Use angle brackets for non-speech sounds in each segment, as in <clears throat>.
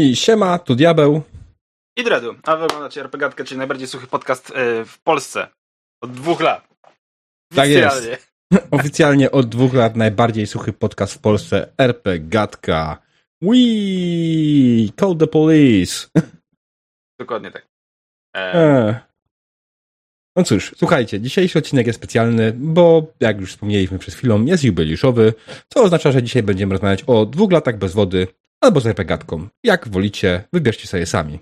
I siema, tu Diabeł. I Dredu, a wy oglądacie RPGatkę, czyli najbardziej suchy podcast yy, w Polsce. Od dwóch lat. Tak jest. <laughs> Oficjalnie od dwóch lat najbardziej suchy podcast w Polsce RPGatka. We call the police. <laughs> Dokładnie tak. E... No cóż, słuchajcie, dzisiejszy odcinek jest specjalny, bo jak już wspomnieliśmy przed chwilą, jest jubileuszowy, co oznacza, że dzisiaj będziemy rozmawiać o dwóch latach bez wody albo z RPGatką. Jak wolicie, wybierzcie sobie sami.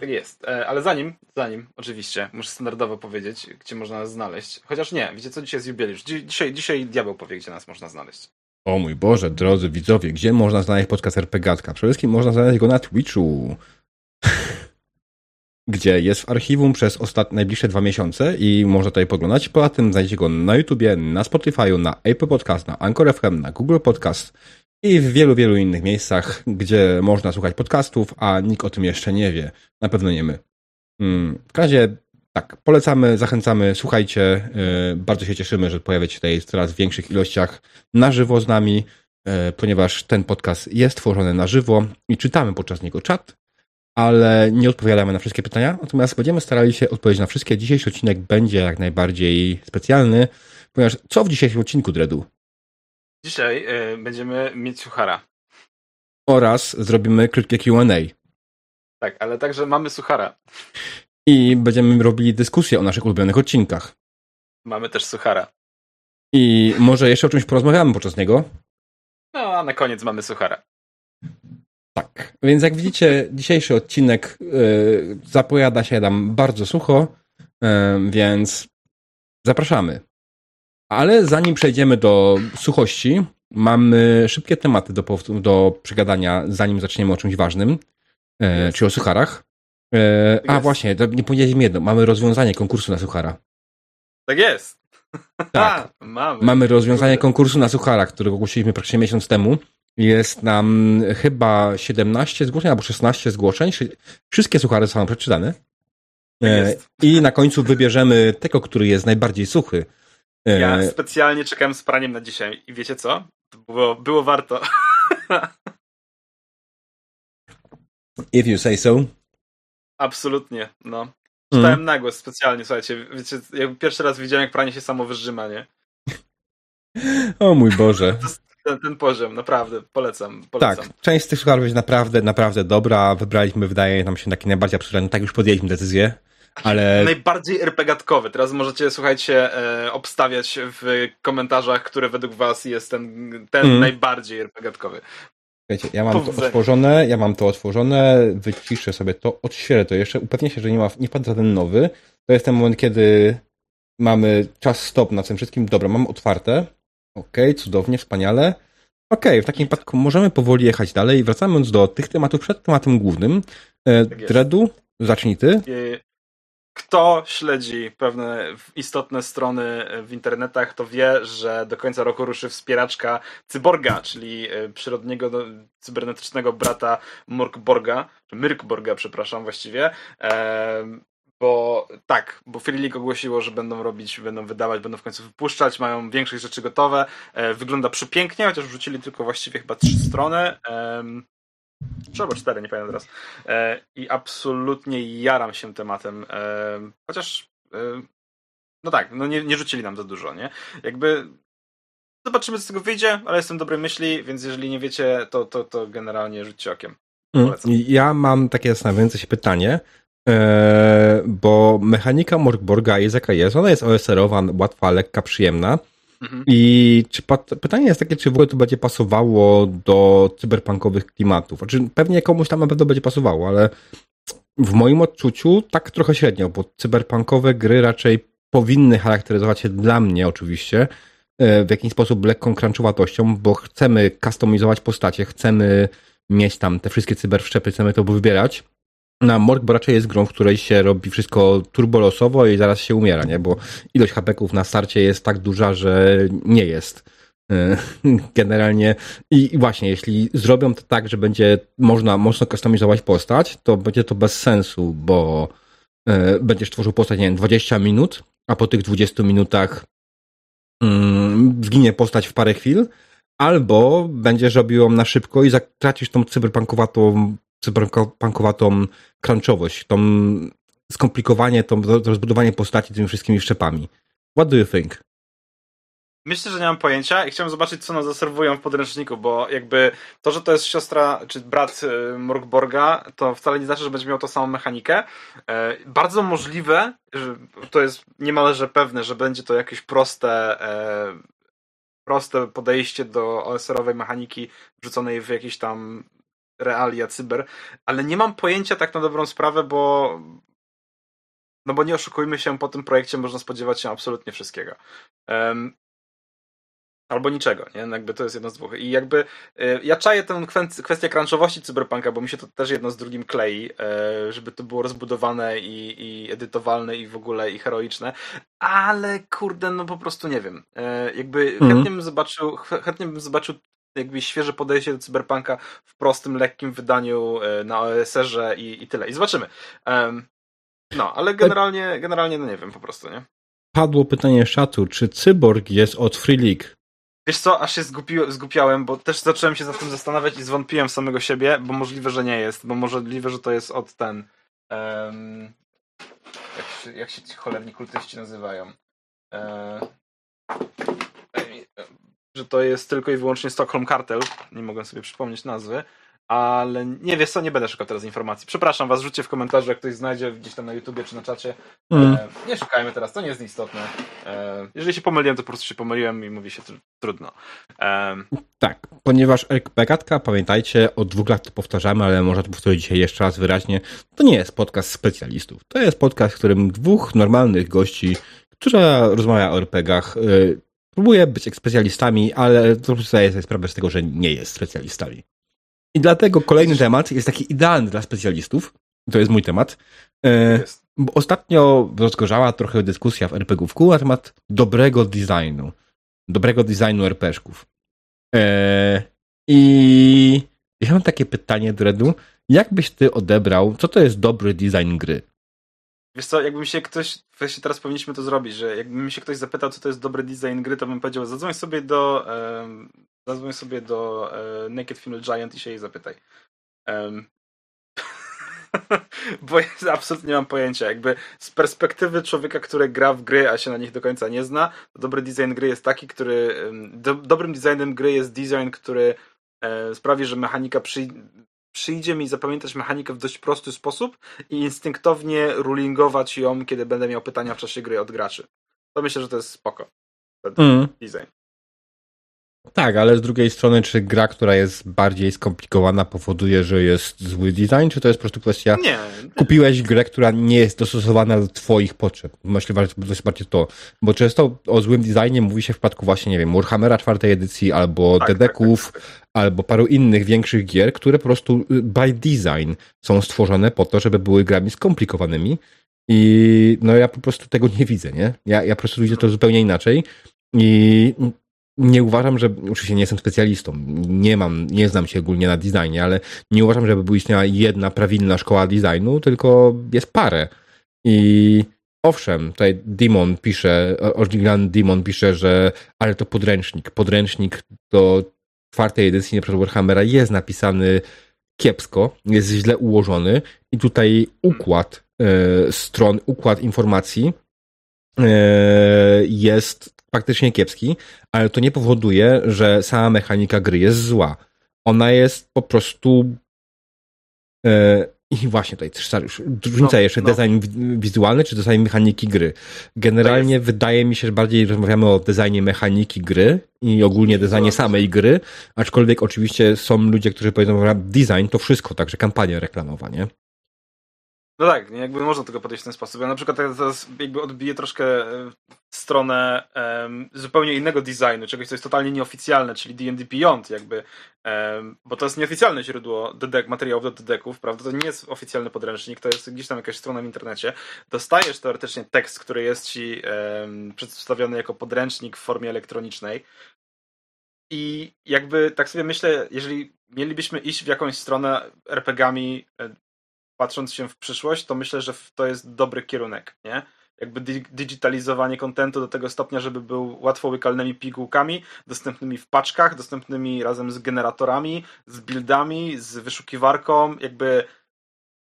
Tak jest, e, ale zanim, zanim, oczywiście, muszę standardowo powiedzieć, gdzie można nas znaleźć. Chociaż nie, wiecie co, dzisiaj jest jubileusz. Dzisiaj, dzisiaj diabeł powie, gdzie nas można znaleźć. O mój Boże, drodzy widzowie, gdzie można znaleźć podcast RPGatka? Przede wszystkim można znaleźć go na Twitchu, <laughs> gdzie jest w archiwum przez ostatnie, najbliższe dwa miesiące i można tutaj poglądać. Poza tym znajdziecie go na YouTubie, na Spotify'u, na Apple Podcast, na Anchor FM, na Google Podcast i w wielu, wielu innych miejscach, gdzie można słuchać podcastów, a nikt o tym jeszcze nie wie. Na pewno nie my. Mm, w razie tak, polecamy, zachęcamy, słuchajcie. Y, bardzo się cieszymy, że pojawiacie tutaj w coraz większych ilościach na żywo z nami, y, ponieważ ten podcast jest tworzony na żywo i czytamy podczas niego czat, ale nie odpowiadamy na wszystkie pytania, natomiast będziemy starali się odpowiedzieć na wszystkie. Dzisiejszy odcinek będzie jak najbardziej specjalny, ponieważ co w dzisiejszym odcinku, Dredu? Dzisiaj y, będziemy mieć suchara. Oraz zrobimy krótkie QA. Tak, ale także mamy suchara. I będziemy robili dyskusję o naszych ulubionych odcinkach. Mamy też suchara. I może jeszcze o czymś porozmawiamy podczas niego? No, a na koniec mamy suchara. Tak, więc jak widzicie, dzisiejszy odcinek y, zapowiada się nam bardzo sucho, y, więc zapraszamy. Ale zanim przejdziemy do suchości, mamy szybkie tematy do, do przegadania, zanim zaczniemy o czymś ważnym, e, czy o sucharach. E, tak a jest. właśnie, nie powiedzieliśmy jedno, mamy rozwiązanie konkursu na suchara. Tak jest. Tak, <laughs> mamy. Mamy rozwiązanie konkursu na suchara, którego ogłosiliśmy praktycznie miesiąc temu. Jest nam chyba 17 zgłoszeń albo 16 zgłoszeń. Wszystkie suchary są przeczytane. E, I na końcu wybierzemy tego, który jest najbardziej suchy. Ja e, specjalnie czekałem z praniem na dzisiaj i wiecie co? Było, było warto. <laughs> If you say so. Absolutnie, no. Czytałem mm. na głos specjalnie, słuchajcie, wiecie, ja pierwszy raz widziałem, jak pranie się samo wyżyma, nie? O mój Boże. Ten, ten, poziom, naprawdę, polecam, polecam. Tak, część z tych słucharów jest naprawdę, naprawdę dobra. Wybraliśmy, wydaje nam się, taki najbardziej absurdalny. Tak już podjęliśmy decyzję. Ale... <laughs> Najbardziej RPGatkowy. Teraz możecie, słuchajcie, e, obstawiać w komentarzach, który według was jest ten, ten mm. najbardziej RPGatkowy. Wiecie, ja mam Powodzenia. to otworzone, ja mam to otworzone, wyciszę sobie to, odświeżę to jeszcze, upewnię się, że nie ma, nie wpadł żaden nowy. To jest ten moment, kiedy mamy czas stop na tym wszystkim. Dobra, mam otwarte. Ok, cudownie, wspaniale. Ok, w takim wypadku możemy powoli jechać dalej. Wracając do tych tematów przed tematem głównym. E, tak Dredu, zacznij ty. Kto śledzi pewne istotne strony w internetach, to wie, że do końca roku ruszy wspieraczka Cyborga, czyli e, przyrodniego no, cybernetycznego brata Morkborga, czy Myrkborga, przepraszam właściwie. bo tak, bo Free League ogłosiło, że będą robić, będą wydawać, będą w końcu wypuszczać, mają większość rzeczy gotowe. E, wygląda przepięknie, chociaż wrzucili tylko właściwie chyba trzy strony. Trzy albo cztery, nie pamiętam teraz. E, I absolutnie jaram się tematem. E, chociaż, e, no tak, no nie, nie rzucili nam za dużo, nie? Jakby zobaczymy, co z tego wyjdzie, ale jestem dobrej myśli, więc jeżeli nie wiecie, to, to, to generalnie rzućcie okiem. Mm, Polecam. Ja mam takie zastanawiające się pytanie, bo mechanika Morgborga jest jaka jest. Ona jest OSR-owa, łatwa, lekka, przyjemna. Mhm. I czy pytanie jest takie, czy w ogóle to będzie pasowało do cyberpunkowych klimatów? Znaczy, pewnie komuś tam na pewno będzie pasowało, ale w moim odczuciu tak trochę średnio, bo cyberpunkowe gry raczej powinny charakteryzować się dla mnie oczywiście e, w jakiś sposób lekką crunchowatością, bo chcemy kustomizować postacie, chcemy mieć tam te wszystkie cyberwszczepy, chcemy to wybierać na Morg, bo raczej jest grą, w której się robi wszystko turbolosowo i zaraz się umiera, nie? Bo ilość hapeków na starcie jest tak duża, że nie jest. E, <laughs> generalnie i właśnie, jeśli zrobią to tak, że będzie można mocno kustomizować postać, to będzie to bez sensu, bo e, będziesz tworzył postać, nie wiem, 20 minut, a po tych 20 minutach mm, zginie postać w parę chwil, albo będziesz robił ją na szybko i zatracisz tą cyberpunkowatą, cyberpunkowatą crunchowość, tą skomplikowanie, to rozbudowanie postaci tymi wszystkimi szczepami. What do you think? Myślę, że nie mam pojęcia i chciałem zobaczyć, co nas zaserwują w podręczniku, bo jakby to, że to jest siostra, czy brat y, Morgborga, to wcale nie znaczy, że będzie miał tą samą mechanikę. E, bardzo możliwe, że to jest niemalże pewne, że będzie to jakieś proste, e, proste podejście do OSR-owej mechaniki wrzuconej w jakieś tam realia cyber, ale nie mam pojęcia tak na dobrą sprawę, bo no bo nie oszukujmy się, po tym projekcie można spodziewać się absolutnie wszystkiego. Um, albo niczego, nie? No jakby to jest jedno z dwóch. I jakby y, ja czaję tę kwestię crunchowości cyberpunka, bo mi się to też jedno z drugim klei, y, żeby to było rozbudowane i, i edytowalne i w ogóle i heroiczne, ale kurde, no po prostu nie wiem. Y, jakby mhm. chętnie bym zobaczył, chętnie bym zobaczył jakby świeże podejście do cyberpunka w prostym, lekkim wydaniu na OSR-ze i, i tyle. I zobaczymy. No, ale generalnie, generalnie no nie wiem po prostu, nie? Padło pytanie szatu, czy cyborg jest od Free League? Wiesz co, aż się zgupi, zgupiałem, bo też zacząłem się za tym zastanawiać i zwątpiłem w samego siebie, bo możliwe, że nie jest, bo możliwe, że to jest od ten... Um, jak, się, jak się ci cholerni kultyści nazywają? E, że to jest tylko i wyłącznie Stockholm Cartel, nie mogę sobie przypomnieć nazwy, ale nie wiesz co, nie będę szukał teraz informacji. Przepraszam was, rzućcie w komentarzu, jak ktoś znajdzie gdzieś tam na YouTubie czy na czacie. Mm. E, nie szukajmy teraz, to nie jest istotne. E, jeżeli się pomyliłem, to po prostu się pomyliłem i mówi się tr trudno. E, tak, ponieważ Begatka, pamiętajcie, od dwóch lat to powtarzamy, ale może to powtórzyć dzisiaj jeszcze raz wyraźnie, to nie jest podcast specjalistów. To jest podcast, w którym dwóch normalnych gości, która rozmawia o RPGach, yy, próbuje być specjalistami, ale to zdaje sobie sprawę z tego, że nie jest specjalistami. I dlatego kolejny temat jest taki idealny dla specjalistów. To jest mój temat. E, jest. Bo ostatnio rozgorzała trochę dyskusja w RPGówku na temat dobrego designu. Dobrego designu RPGów. E, I ja mam takie pytanie, Dredu. Jak byś ty odebrał, co to jest dobry design gry? Wiesz co, jakby mi się ktoś, właśnie teraz powinniśmy to zrobić, że jakby mi się ktoś zapytał, co to jest dobry design gry, to bym powiedział, zadzwoń sobie do Zadzwoń sobie do e, Naked Female Giant i się jej zapytaj. Um, <laughs> bo ja absolutnie nie mam pojęcia. Jakby z perspektywy człowieka, który gra w gry, a się na nich do końca nie zna, dobry design gry jest taki, który. Do, dobrym designem gry jest design, który e, sprawi, że mechanika przy, przyjdzie mi zapamiętać mechanikę w dość prosty sposób i instynktownie rulingować ją, kiedy będę miał pytania w czasie gry od graczy. To myślę, że to jest spoko. Ten mm. design. Tak, ale z drugiej strony, czy gra, która jest bardziej skomplikowana, powoduje, że jest zły design, czy to jest po prostu kwestia. Nie. Kupiłeś grę, która nie jest dostosowana do Twoich potrzeb. Myślę, że to jest bardziej to. Bo często o złym designie mówi się w przypadku właśnie, nie wiem, Warhammera czwartej edycji, albo tak, Dedeków, tak, tak, tak, albo paru innych większych gier, które po prostu y, by design są stworzone po to, żeby były grami skomplikowanymi. I no ja po prostu tego nie widzę, nie? Ja, ja po prostu widzę to zupełnie inaczej. I nie uważam, że, oczywiście nie jestem specjalistą, nie mam, nie znam się ogólnie na designie, ale nie uważam, żeby była istniała jedna prawilna szkoła designu, tylko jest parę. I owszem, tutaj Demon pisze, oryginalny Demon pisze, że ale to podręcznik. Podręcznik do czwartej edycji na Warhammera jest napisany kiepsko, jest źle ułożony i tutaj układ e, stron, układ informacji e, jest faktycznie kiepski, ale to nie powoduje, że sama mechanika gry jest zła. Ona jest po prostu. E, I właśnie tutaj też różnica no, jeszcze no. design wizualny czy design mechaniki gry. Generalnie wydaje mi się, że bardziej rozmawiamy o designie mechaniki gry i ogólnie designie samej gry, aczkolwiek oczywiście są ludzie, którzy powiedzą, że design to wszystko, także kampania reklamowa, nie? No tak, jakby można tego podejść w ten sposób. Ja na przykład teraz jakby odbiję troszkę e, w stronę um, zupełnie innego designu, czegoś, co jest totalnie nieoficjalne, czyli D&D Beyond jakby, um, bo to jest nieoficjalne źródło dedek, materiałów do dedeków, prawda? To nie jest oficjalny podręcznik, to jest gdzieś tam jakaś strona w internecie. Dostajesz teoretycznie tekst, który jest ci um, przedstawiony jako podręcznik w formie elektronicznej, i jakby tak sobie myślę, jeżeli mielibyśmy iść w jakąś stronę RPGami patrząc się w przyszłość, to myślę, że to jest dobry kierunek, nie? jakby digitalizowanie kontentu do tego stopnia, żeby był łatwo łykalnymi pigułkami, dostępnymi w paczkach, dostępnymi razem z generatorami, z buildami, z wyszukiwarką, jakby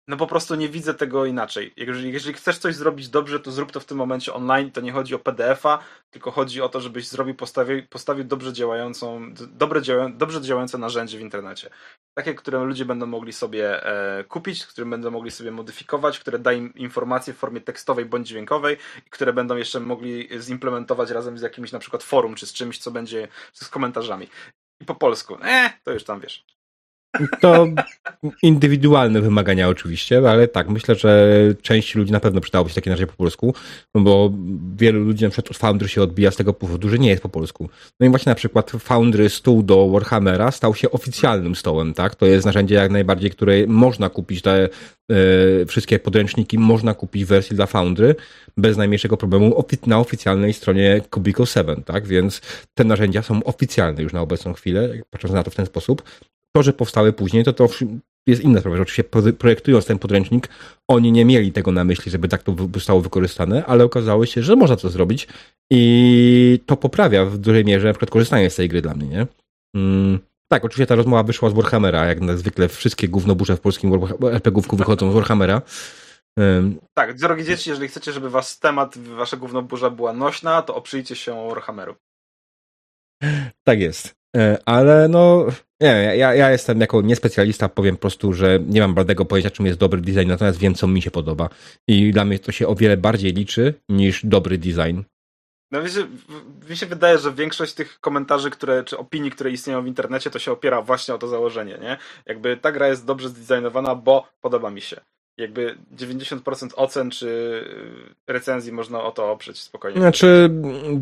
no po prostu nie widzę tego inaczej. Jeżeli, jeżeli chcesz coś zrobić dobrze, to zrób to w tym momencie online. To nie chodzi o PDF-a, tylko chodzi o to, żebyś zrobił, postawił, postawił dobrze działającą, dobre dobrze działające narzędzie w internecie. Takie, które ludzie będą mogli sobie e, kupić, które będą mogli sobie modyfikować, które da im informacje w formie tekstowej bądź dźwiękowej i które będą jeszcze mogli zimplementować razem z jakimś na przykład forum, czy z czymś, co będzie z komentarzami. I po polsku. Eh, to już tam wiesz. To indywidualne wymagania oczywiście, ale tak, myślę, że części ludzi na pewno przydałoby się takie narzędzie po polsku, bo wielu ludzi na przykład od Foundry się odbija z tego powodu, że nie jest po polsku. No i właśnie na przykład Foundry stół do Warhammera stał się oficjalnym stołem, tak? To jest narzędzie jak najbardziej, które można kupić, te wszystkie podręczniki można kupić w wersji dla Foundry bez najmniejszego problemu na oficjalnej stronie Kubico 7, tak? Więc te narzędzia są oficjalne już na obecną chwilę, patrząc na to w ten sposób. To, że powstały później, to to jest inna sprawa. Że oczywiście projektując ten podręcznik, oni nie mieli tego na myśli, żeby tak to zostało wykorzystane, ale okazało się, że można to zrobić i to poprawia w dużej mierze na przykład korzystanie z tej gry dla mnie, nie? Mm, tak, oczywiście ta rozmowa wyszła z Warhammera, jak na zwykle wszystkie gównoburze w polskim RPGówku wychodzą z Warhammera. Tak, drogie dzieci, jeżeli chcecie, żeby was temat, wasza głównoburza była nośna, to oprzyjcie się Warhammeru. Tak jest. E, ale no, nie ja, ja jestem jako niespecjalista, powiem po prostu, że nie mam bladego pojęcia, czym jest dobry design, natomiast wiem, co mi się podoba. I dla mnie to się o wiele bardziej liczy niż dobry design. No wiecie, mi się wydaje, że większość tych komentarzy, które, czy opinii, które istnieją w internecie, to się opiera właśnie o to założenie, nie? Jakby ta gra jest dobrze zdesignowana, bo podoba mi się jakby 90% ocen czy y, recenzji można o to oprzeć spokojnie. Znaczy,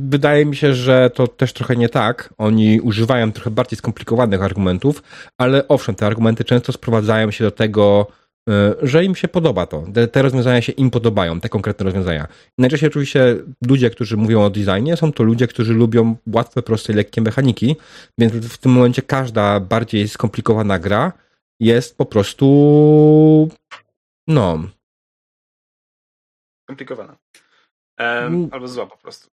wydaje mi się, że to też trochę nie tak. Oni używają trochę bardziej skomplikowanych argumentów, ale owszem, te argumenty często sprowadzają się do tego, y, że im się podoba to. Te, rozwiązania się im podobają, te konkretne rozwiązania. Najczęściej oczywiście ludzie, którzy mówią o designie, są to ludzie, którzy lubią łatwe, proste lekkie mechaniki, więc w tym momencie każda bardziej skomplikowana gra jest po prostu no. Skomplikowana. Um, albo zła po prostu.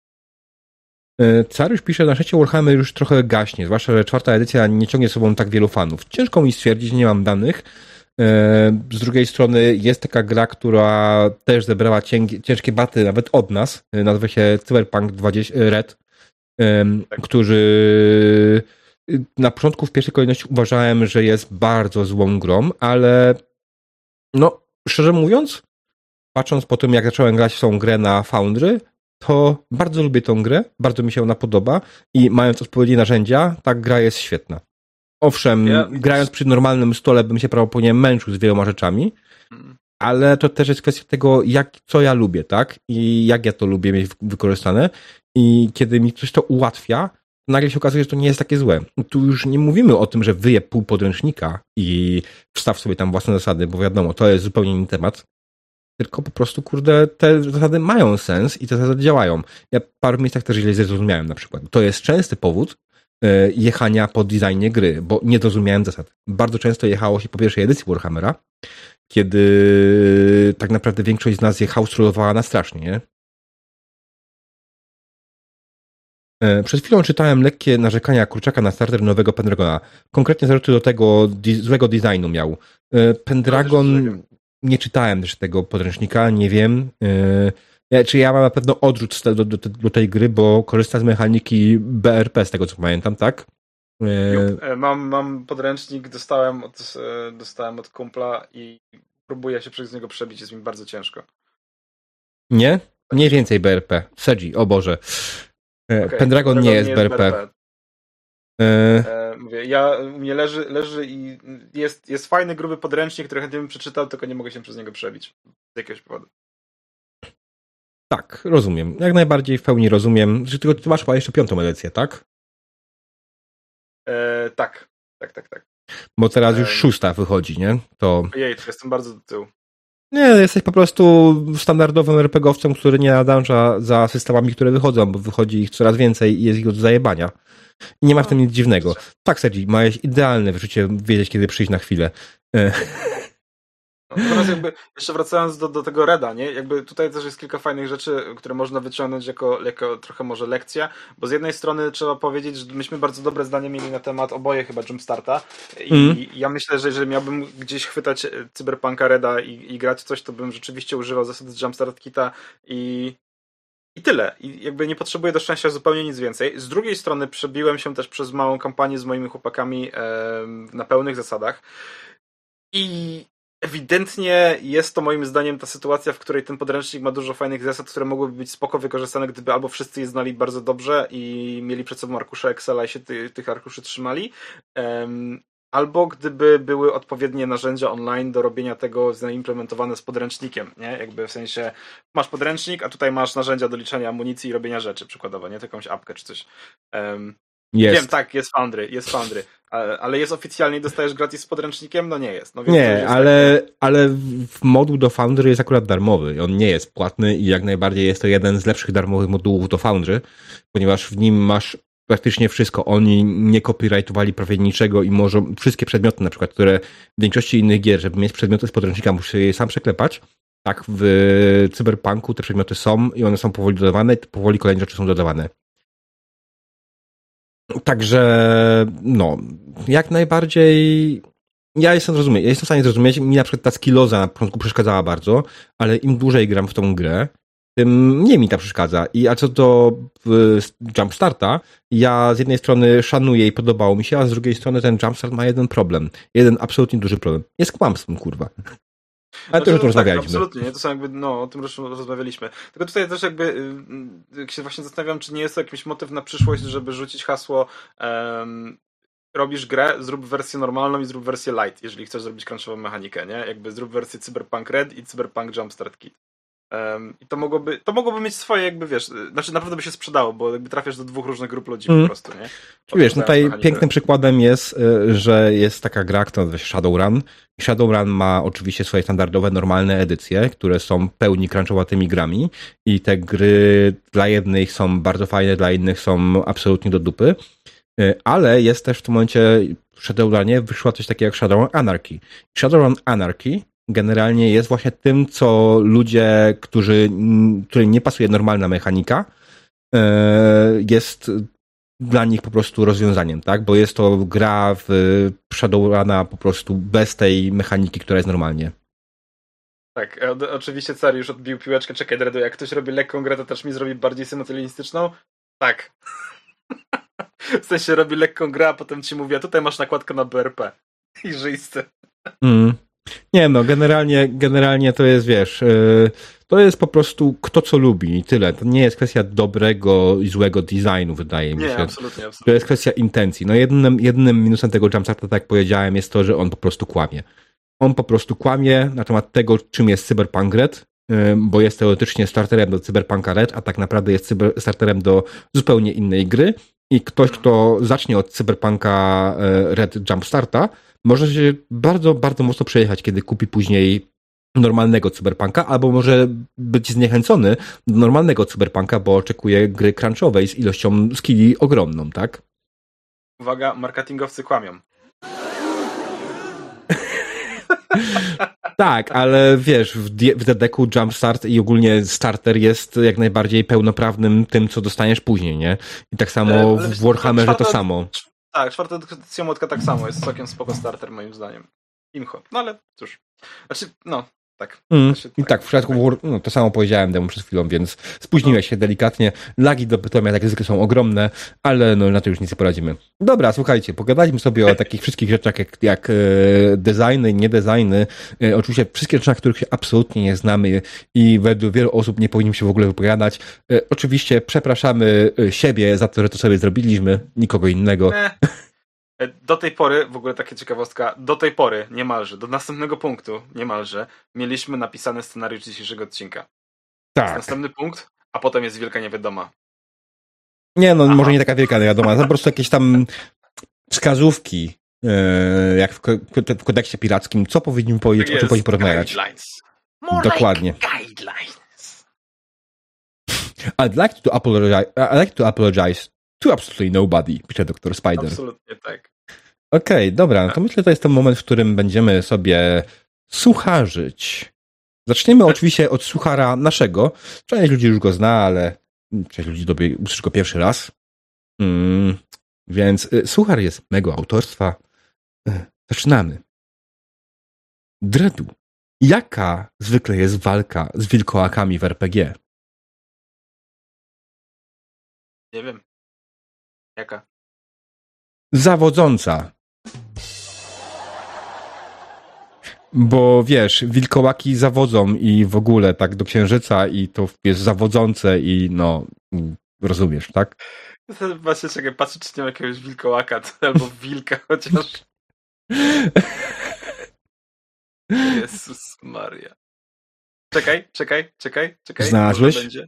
E, Cariusz pisze, na szecie Warhammer już trochę gaśnie, zwłaszcza, że czwarta edycja nie ciągnie sobą tak wielu fanów. Ciężko mi stwierdzić, nie mam danych. E, z drugiej strony jest taka gra, która też zebrała ciężkie baty nawet od nas. E, nazywa się Cyberpunk 20 Red, tak. którzy na początku w pierwszej kolejności uważałem, że jest bardzo złą grą, ale no szczerze mówiąc, patrząc po tym, jak zacząłem grać w tą grę na Foundry, to bardzo lubię tą grę, bardzo mi się ona podoba i mając odpowiednie narzędzia, ta gra jest świetna. Owszem, ja... grając przy normalnym stole bym się prawdopodobnie męczył z wieloma rzeczami, hmm. ale to też jest kwestia tego, jak, co ja lubię, tak? I jak ja to lubię mieć wykorzystane. I kiedy mi coś to ułatwia, nagle się okazuje, że to nie jest takie złe. Tu już nie mówimy o tym, że wyje pół podręcznika i wstaw sobie tam własne zasady, bo wiadomo, to jest zupełnie inny temat. Tylko po prostu, kurde, te zasady mają sens i te zasady działają. Ja w paru miejscach też źle zrozumiałem na przykład. To jest częsty powód e, jechania po designie gry, bo nie zrozumiałem zasad. Bardzo często jechało się po pierwszej edycji Warhammera, kiedy tak naprawdę większość z nas je house na strasznie, nie? Przed chwilą czytałem lekkie narzekania Kurczaka na starter nowego Pendragona. Konkretnie zarzuty do tego złego designu miał. E, Pendragon, nie czytałem też tego podręcznika, nie wiem. E, czy ja mam na pewno odrzut do, do, do tej gry, bo korzysta z mechaniki BRP, z tego co pamiętam, tak? Mam, mam podręcznik, dostałem od, dostałem od kumpla i próbuję się przez niego przebić, jest mi bardzo ciężko. Nie? Nie więcej BRP. Sedzi, o Boże. E, okay. Pendragon nie jest BRP. E, e... Mówię, ja, u mnie leży, leży i jest, jest fajny, gruby podręcznik, który chętnie bym przeczytał, tylko nie mogę się przez niego przebić. Z jakiegoś powodu. Tak, rozumiem. Jak najbardziej w pełni rozumiem. Że tylko ty masz chyba jeszcze piątą edycję, tak? E, tak, tak, tak, tak. Bo teraz już szósta wychodzi, nie? To... Jej, to jestem bardzo do tyłu. Nie, jesteś po prostu standardowym RPGowcem, który nie nadąża za systemami, które wychodzą, bo wychodzi ich coraz więcej i jest ich od zajebania. Nie ma w tym nic dziwnego. Tak, Sergi, miałeś idealne wyczucie wiedzieć, kiedy przyjść na chwilę. E, No, natomiast jakby, jeszcze wracając do, do tego Reda, nie? Jakby tutaj też jest kilka fajnych rzeczy, które można wyciągnąć jako, jako trochę może lekcja, bo z jednej strony trzeba powiedzieć, że myśmy bardzo dobre zdanie mieli na temat oboje chyba Jumpstarta i mm. ja myślę, że jeżeli miałbym gdzieś chwytać Cyberpunka Reda i, i grać coś, to bym rzeczywiście używał zasady Jumpstart Kita i i tyle. I jakby nie potrzebuję do szczęścia zupełnie nic więcej. Z drugiej strony przebiłem się też przez małą kampanię z moimi chłopakami e, na pełnych zasadach. I ewidentnie jest to moim zdaniem ta sytuacja, w której ten podręcznik ma dużo fajnych zasad, które mogłyby być spoko wykorzystane, gdyby albo wszyscy je znali bardzo dobrze i mieli przed sobą arkusze Excela i się ty, tych arkuszy trzymali, um, albo gdyby były odpowiednie narzędzia online do robienia tego zaimplementowane z podręcznikiem, nie? Jakby w sensie masz podręcznik, a tutaj masz narzędzia do liczenia amunicji i robienia rzeczy przykładowo, nie? To jakąś apkę czy coś. Um, jest. Wiem, tak, jest Foundry, jest Foundry. Ale jest oficjalnie dostajesz gratis z podręcznikiem? No nie jest. No nie, jest ale, tak... ale moduł do Foundry jest akurat darmowy. On nie jest płatny i jak najbardziej jest to jeden z lepszych darmowych modułów do Foundry, ponieważ w nim masz praktycznie wszystko. Oni nie copyrightowali prawie niczego i może wszystkie przedmioty, na przykład, które w większości innych gier, żeby mieć przedmioty z podręcznika, musisz je sam przeklepać. Tak, w Cyberpunku te przedmioty są i one są powoli dodawane powoli kolejne rzeczy są dodawane. Także, no, jak najbardziej. Ja jestem zrozumieć, ja jestem w stanie zrozumieć, mi na przykład ta skilloza na początku przeszkadzała bardzo, ale im dłużej gram w tą grę, tym nie mi ta przeszkadza. I a co do Jumpstarta, ja z jednej strony szanuję i podobało mi się, a z drugiej strony ten Jumpstart ma jeden problem. Jeden absolutnie duży problem. Jest kłamstwem, kurwa. Ale to już o tym rozmawialiśmy. Tak, absolutnie, nie? to są jakby, no, o tym już rozmawialiśmy. Tylko tutaj też jakby, y, jak się właśnie zastanawiam, czy nie jest to jakiś motyw na przyszłość, żeby rzucić hasło um, robisz grę, zrób wersję normalną i zrób wersję light, jeżeli chcesz zrobić crunchową mechanikę, nie? Jakby zrób wersję Cyberpunk Red i Cyberpunk Jumpstart Kit. Um, I to mogłoby, to mogłoby mieć swoje, jakby wiesz, znaczy naprawdę by się sprzedało, bo jakby trafiasz do dwóch różnych grup ludzi mm. po prostu, nie? wiesz, no tutaj pięknym przykładem jest, y, że jest taka gra, która nazywa się Shadowrun. Shadowrun ma oczywiście swoje standardowe, normalne edycje, które są pełni crunchowatymi grami i te gry dla jednych są bardzo fajne, dla innych są absolutnie do dupy, y, ale jest też w tym momencie w Shadowrunie wyszła coś takiego jak Shadowrun Anarchy. Shadowrun Anarchy generalnie jest właśnie tym, co ludzie, którzy, którym nie pasuje normalna mechanika, e, jest dla nich po prostu rozwiązaniem, tak? Bo jest to gra w Shadowruna po prostu bez tej mechaniki, która jest normalnie. Tak, e, oczywiście Cary już odbił piłeczkę, czekaj Dredu, jak ktoś robi lekką grę, to też mi zrobi bardziej symultanistyczną? Tak. <laughs> w sensie robi lekką grę, a potem ci mówi, a tutaj masz nakładkę na BRP. <laughs> I żyjscy. Mm. Nie no, generalnie, generalnie to jest, wiesz, yy, to jest po prostu kto co lubi i tyle. To nie jest kwestia dobrego i złego designu, wydaje mi nie, się. absolutnie, absolutnie. To jest kwestia intencji. No jednym, jednym minusem tego jumpstarta, tak jak powiedziałem, jest to, że on po prostu kłamie. On po prostu kłamie na temat tego, czym jest Cyberpunk Red, yy, bo jest teoretycznie starterem do Cyberpunka Red, a tak naprawdę jest starterem do zupełnie innej gry. I ktoś, kto zacznie od Cyberpunka yy, Red Jumpstarta, może się bardzo, bardzo mocno przejechać, kiedy kupi później normalnego cyberpunka, albo może być zniechęcony do normalnego cyberpunka, bo oczekuje gry crunchowej z ilością skilli ogromną, tak? Uwaga, marketingowcy kłamią. <laughs> tak, ale wiesz, w, w DDK-u Jumpstart i ogólnie Starter jest jak najbardziej pełnoprawnym tym, co dostaniesz później, nie? I tak samo e, w Warhammerze to samo. Tak, czwarta edycja młotka tak samo, jest całkiem spoko starter moim zdaniem. Imcho. No ale cóż. Znaczy, no, tak. Mm. Znaczy, I tak, tak w przypadku no, to samo powiedziałem temu przed chwilą, więc spóźniłeś się delikatnie. Lagi do pytania jak zwykle są ogromne, ale no, na to już nic nie poradzimy. Dobra, słuchajcie, pogadaliśmy sobie o takich wszystkich rzeczach jak, jak e, designy, nie designy. E, oczywiście wszystkie rzeczy, na których się absolutnie nie znamy i według wielu osób nie powinniśmy się w ogóle wypowiadać. E, oczywiście przepraszamy e, siebie za to, że to sobie zrobiliśmy, nikogo innego. <laughs> E, do tej pory, w ogóle taka ciekawostka, do tej pory niemalże, do następnego punktu niemalże, mieliśmy napisany scenariusz dzisiejszego odcinka. Tak. Następny punkt, a potem jest wielka niewiadoma. Nie, no Aha. może nie taka wielka niewiadoma, to po prostu jakieś tam wskazówki, e, jak w, w kodeksie pirackim, co powinniśmy powiedzieć, o czym powinniśmy porozmawiać. Guidelines. More Dokładnie. Like guidelines. I'd like to apologize, I'd like to apologize to absolutely nobody, pisze Dr. Spider. Absolutnie tak. Okej, okay, dobra, no to myślę, że to jest ten moment, w którym będziemy sobie sucharzyć. Zaczniemy oczywiście od suchara naszego. Część ludzi już go zna, ale część ludzi doby usłyszy go pierwszy raz. Mm, więc y, suchar jest mego autorstwa. Y, zaczynamy. Dredu. Jaka zwykle jest walka z wilkołakami w RPG? Nie wiem. Jaka? Zawodząca. Bo wiesz, wilkołaki zawodzą i w ogóle tak do księżyca i to jest zawodzące i no, rozumiesz, tak? <laughs> Właśnie czekaj, patrzę, czy nie ma jakiegoś wilkołaka albo wilka <laughs> chociaż. Jezus Maria. Czekaj, czekaj, czekaj, czekaj. Znalazłeś? Może będzie,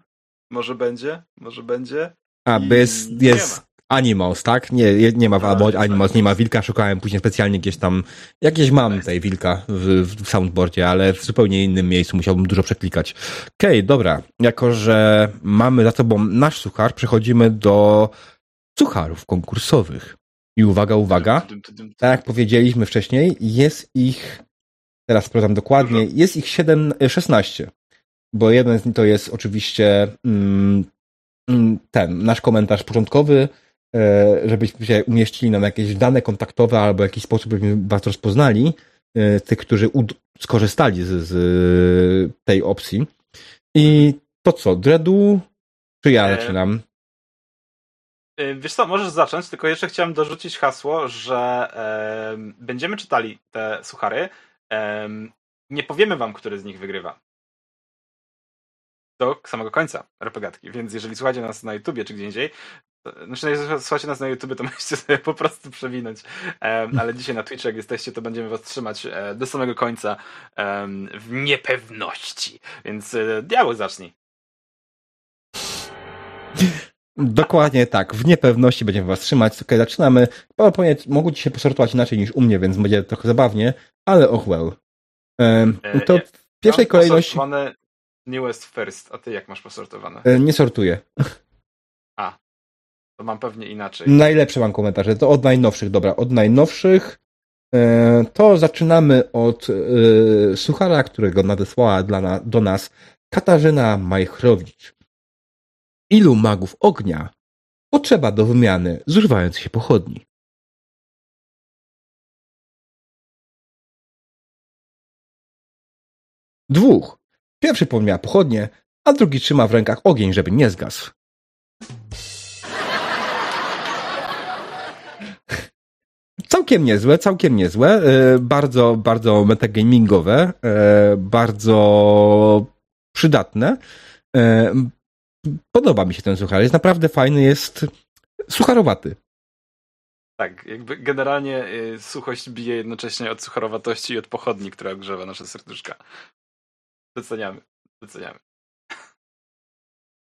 może będzie, może będzie. A, bo jest, jest Animals, tak? Nie, nie ma w Animals, nie ma wilka, szukałem później specjalnie gdzieś tam, jakieś mam tej wilka w, w soundboardzie, ale w zupełnie innym miejscu musiałbym dużo przeklikać. Okej, okay, dobra. Jako, że mamy za sobą nasz suchar, przechodzimy do sucharów konkursowych. I uwaga, uwaga, tak jak powiedzieliśmy wcześniej, jest ich, teraz sprawdzam dokładnie, jest ich 7, 16. Bo jeden z nich to jest oczywiście mm, mm, ten, nasz komentarz początkowy, E, żebyśmy się umieścili nam jakieś dane kontaktowe albo w jakiś sposób byśmy was rozpoznali, e, tych, którzy skorzystali z, z, tej opcji. I to co, Dredu, czy ja e, zaczynam? Wiesz co, możesz zacząć, tylko jeszcze chciałem dorzucić hasło, że e, będziemy czytali te suchary. E, nie powiemy wam, który z nich wygrywa. Do samego końca RPGatki, więc jeżeli słuchacie nas na YouTubie czy gdzie indziej, znaczy, jeżeli słuchacie nas na YouTube, to <laughs> możecie sobie po prostu przewinąć. Ale dzisiaj na Twitchu, jak jesteście, to będziemy was trzymać e, do samego końca w niepewności. Więc e, diabeł zacznij. Dokładnie tak. W niepewności będziemy was trzymać. Ok, zaczynamy. PowerPoint mogą ci się posortować inaczej niż u mnie, więc będzie trochę zabawnie, ale och well. Um, to w pierwszej kolejności... Newest first, a ty jak masz posortowane? E, nie sortuję. To mam pewnie inaczej. Najlepsze mam komentarze. To od najnowszych, dobra. Od najnowszych e, to zaczynamy od e, suchara, którego nadesłała dla do nas Katarzyna Majchrowicz. Ilu magów ognia potrzeba do wymiany zużywając się pochodni? Dwóch. Pierwszy pomija pochodnie, a drugi trzyma w rękach ogień, żeby nie zgasł. Całkiem niezłe, całkiem niezłe. E, bardzo, bardzo metagamingowe. E, bardzo przydatne. E, podoba mi się ten suchar. Jest naprawdę fajny, jest sucharowaty. Tak, jakby generalnie suchość bije jednocześnie od sucharowatości i od pochodni, która grzewa nasze serduszka. Doceniamy, doceniamy.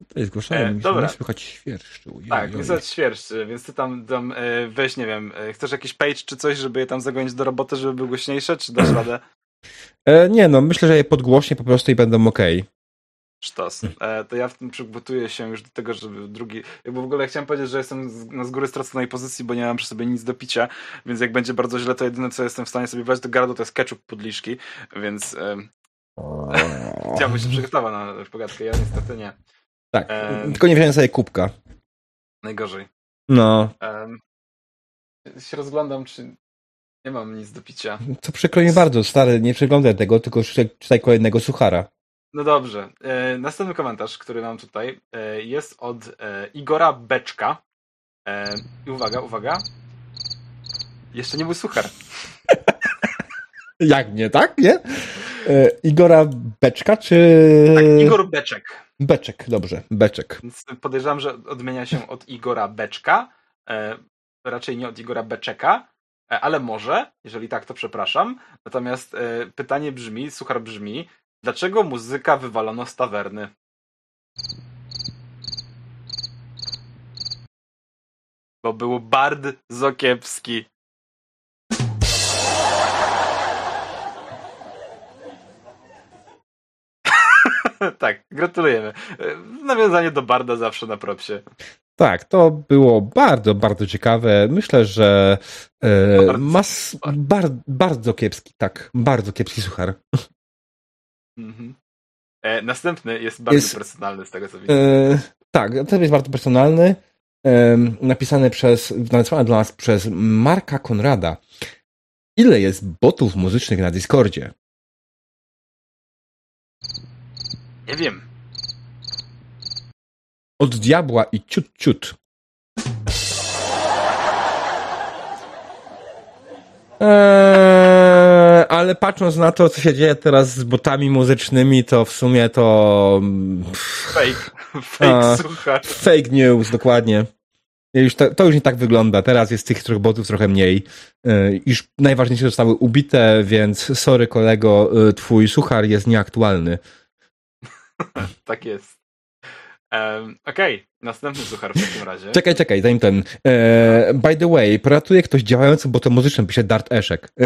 To jest zgłaszałem, e, dobra. słychać świerszczu. tak, nie słychać świerszczy, więc ty tam, tam e, weź, nie wiem, e, chcesz jakiś page czy coś, żeby je tam zagonić do roboty, żeby były głośniejsze, czy dasz radę? E, nie, no myślę, że je podgłośnie po prostu i będą ok. Sztos. E, to ja w tym przygotuję się już do tego, żeby drugi. Jakby w ogóle chciałem powiedzieć, że jestem z, na z góry straconej pozycji, bo nie mam przy sobie nic do picia, więc jak będzie bardzo źle, to jedyne co jestem w stanie sobie wejść do gardła to jest ketchup podliszki, więc <laughs> chciałbym się przygotować na pogadkę. Ja niestety nie. Tak, um, tylko nie wziąłem sobie kubka. Najgorzej. No. Um, się rozglądam, czy nie mam nic do picia. To przykro mi bardzo, stary, nie przeglądaj tego, tylko czytaj kolejnego suchara. No dobrze. E, następny komentarz, który mam tutaj, e, jest od e, Igora Beczka. E, I uwaga, uwaga. Jeszcze nie był suchar. <laughs> Jak nie, tak? Nie? E, Igora Beczka, czy... Tak, Igor Beczek. Beczek, dobrze, Beczek. Więc podejrzewam, że odmienia się od Igora Beczka, e, raczej nie od Igora Beczeka, e, ale może, jeżeli tak, to przepraszam. Natomiast e, pytanie brzmi, suchar brzmi, dlaczego muzyka wywalono z tawerny? Bo był bardzo kiepski. Tak, gratulujemy. Nawiązanie do Barda zawsze na propsie. Tak, to było bardzo, bardzo ciekawe. Myślę, że e, bardzo, mas, bar, bardzo kiepski, tak, bardzo kiepski suchar. Mhm. E, następny jest bardzo jest, personalny z tego co widzę. E, tak, ten jest bardzo personalny. E, napisany przez, napisany dla nas przez Marka Konrada. Ile jest botów muzycznych na Discordzie? Nie wiem. Od diabła i ciut ciut. Eee, ale patrząc na to, co się dzieje teraz z botami muzycznymi, to w sumie to. Fake. Fake, słuchaj. Fake news, dokładnie. Już to, to, już nie tak wygląda. Teraz jest tych trochę botów trochę mniej. Eee, już najważniejsze zostały ubite, więc sorry kolego, e, twój suchar jest nieaktualny. <laughs> tak jest. Um, Okej, okay. następny suchar w takim razie. Czekaj, czekaj, zanim ten. E, by the way, poratuje ktoś działający botem muzycznym, pisze Dart Eszek. <laughs>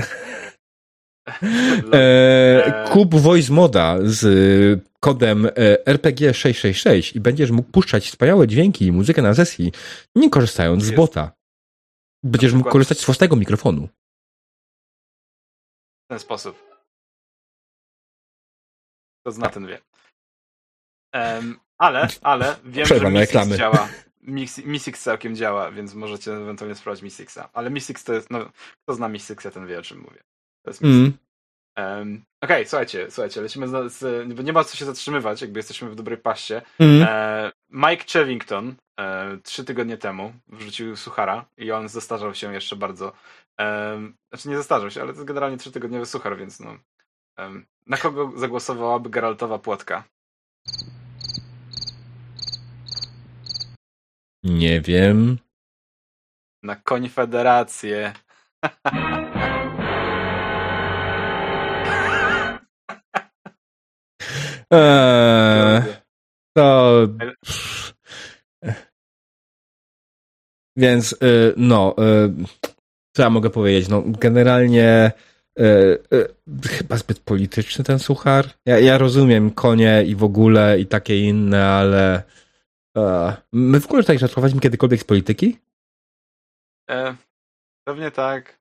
e, kup voice moda z kodem RPG666 i będziesz mógł puszczać wspaniałe dźwięki i muzykę na sesji, nie korzystając z bota. Będziesz mógł korzystać z własnego mikrofonu. W ten sposób. To zna ten wie. Um, ale, ale wiem, Przerwam że Missix działa. Missix całkiem działa, więc możecie ewentualnie sprawdzić Missixa. Ale Missix to jest, no, kto zna Missixa, ten wie o czym mówię. To jest mm. Um, Okej, okay, słuchajcie, słuchajcie, lecimy z, z, nie ma co się zatrzymywać, jakby jesteśmy w dobrej paście. Mm. E, Mike Chevington e, trzy tygodnie temu wrzucił suchara i on zestarzał się jeszcze bardzo. E, znaczy nie zestarzał się, ale to jest generalnie trzytygodniowy suchar, więc no. na kogo zagłosowałaby Geraltowa płotka? Nie wiem. Na Konfederację. <laughs> eee, to. Więc, y, no, y, co ja mogę powiedzieć? No, generalnie y, chyba zbyt polityczny ten suchar. Ja, ja rozumiem konie i w ogóle i takie inne, ale My w ogóle tak żartowaliśmy kiedykolwiek z polityki? E, pewnie tak.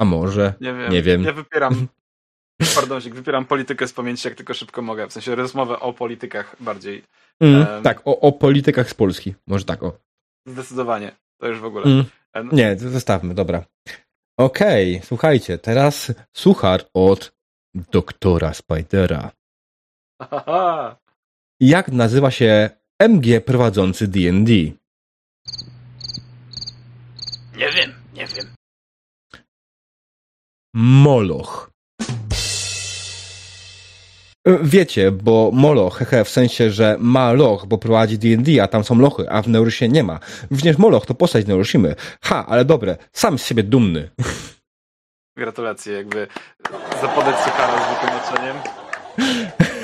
A może? Nie wiem. Nie wiem. Ja wypieram, <laughs> pardonsik, wypieram politykę z pamięci jak tylko szybko mogę. W sensie rozmowę o politykach bardziej. Mm, tak, o, o politykach z Polski. Może tak, o. Zdecydowanie. To już w ogóle. Mm. E, no. Nie, zostawmy, dobra. Okej, okay, słuchajcie, teraz suchar od doktora Spidera. <laughs> Jak nazywa się MG prowadzący D&D? Nie wiem, nie wiem. Moloch. Wiecie, bo Moloch, hehe, w sensie, że ma loch, bo prowadzi D&D, a tam są lochy, a w Neurysie nie ma. Również Moloch to postać Neurysimy. Ha, ale dobre, sam z siebie dumny. Gratulacje, jakby zapodać Sokara z wytłumaczeniem. <laughs>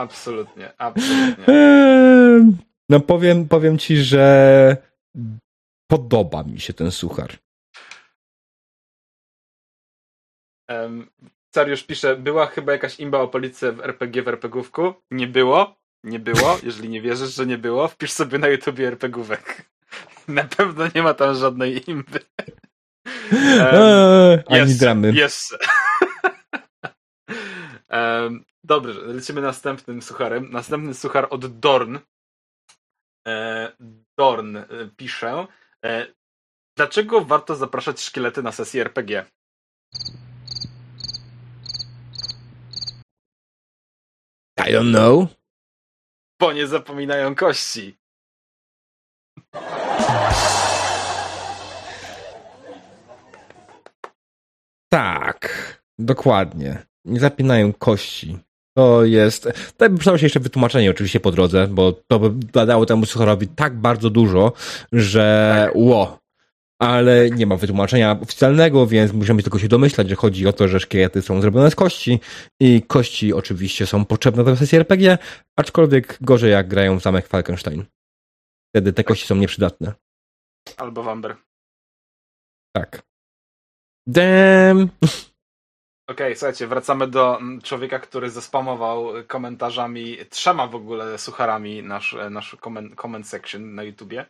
Absolutnie, absolutnie. Eee, no powiem, powiem ci, że podoba mi się ten suchar. Um, Cariusz pisze, była chyba jakaś imba o policji w RPG w RPGówku? Nie było? Nie było. Jeżeli nie wierzysz, że nie było, wpisz sobie na YouTubie RPGówek. <laughs> Na pewno nie ma tam żadnej imby. Um, ani dramy. Jeszcze. Um, Dobrze, lecimy następnym sucharem. Następny suchar od Dorn. E, Dorn e, pisze. E, dlaczego warto zapraszać szkielety na sesję RPG? I don't know. Bo nie zapominają kości. Tak, dokładnie. Nie zapinają kości. To jest. To by się jeszcze wytłumaczenie oczywiście po drodze, bo to by dało temu suchorowi tak bardzo dużo, że tak. ło. Ale nie ma wytłumaczenia oficjalnego, więc musimy tylko się domyślać, że chodzi o to, że szkielety są zrobione z kości i kości oczywiście są potrzebne do sesji RPG, aczkolwiek gorzej jak grają w zamek Falkenstein. Wtedy te kości są nieprzydatne. Albo Wamber. Tak. Damn. <laughs> Okej, okay, słuchajcie, wracamy do mm, człowieka, który zespamował komentarzami, trzema w ogóle sucharami nasz, nasz comment, comment section na YouTubie.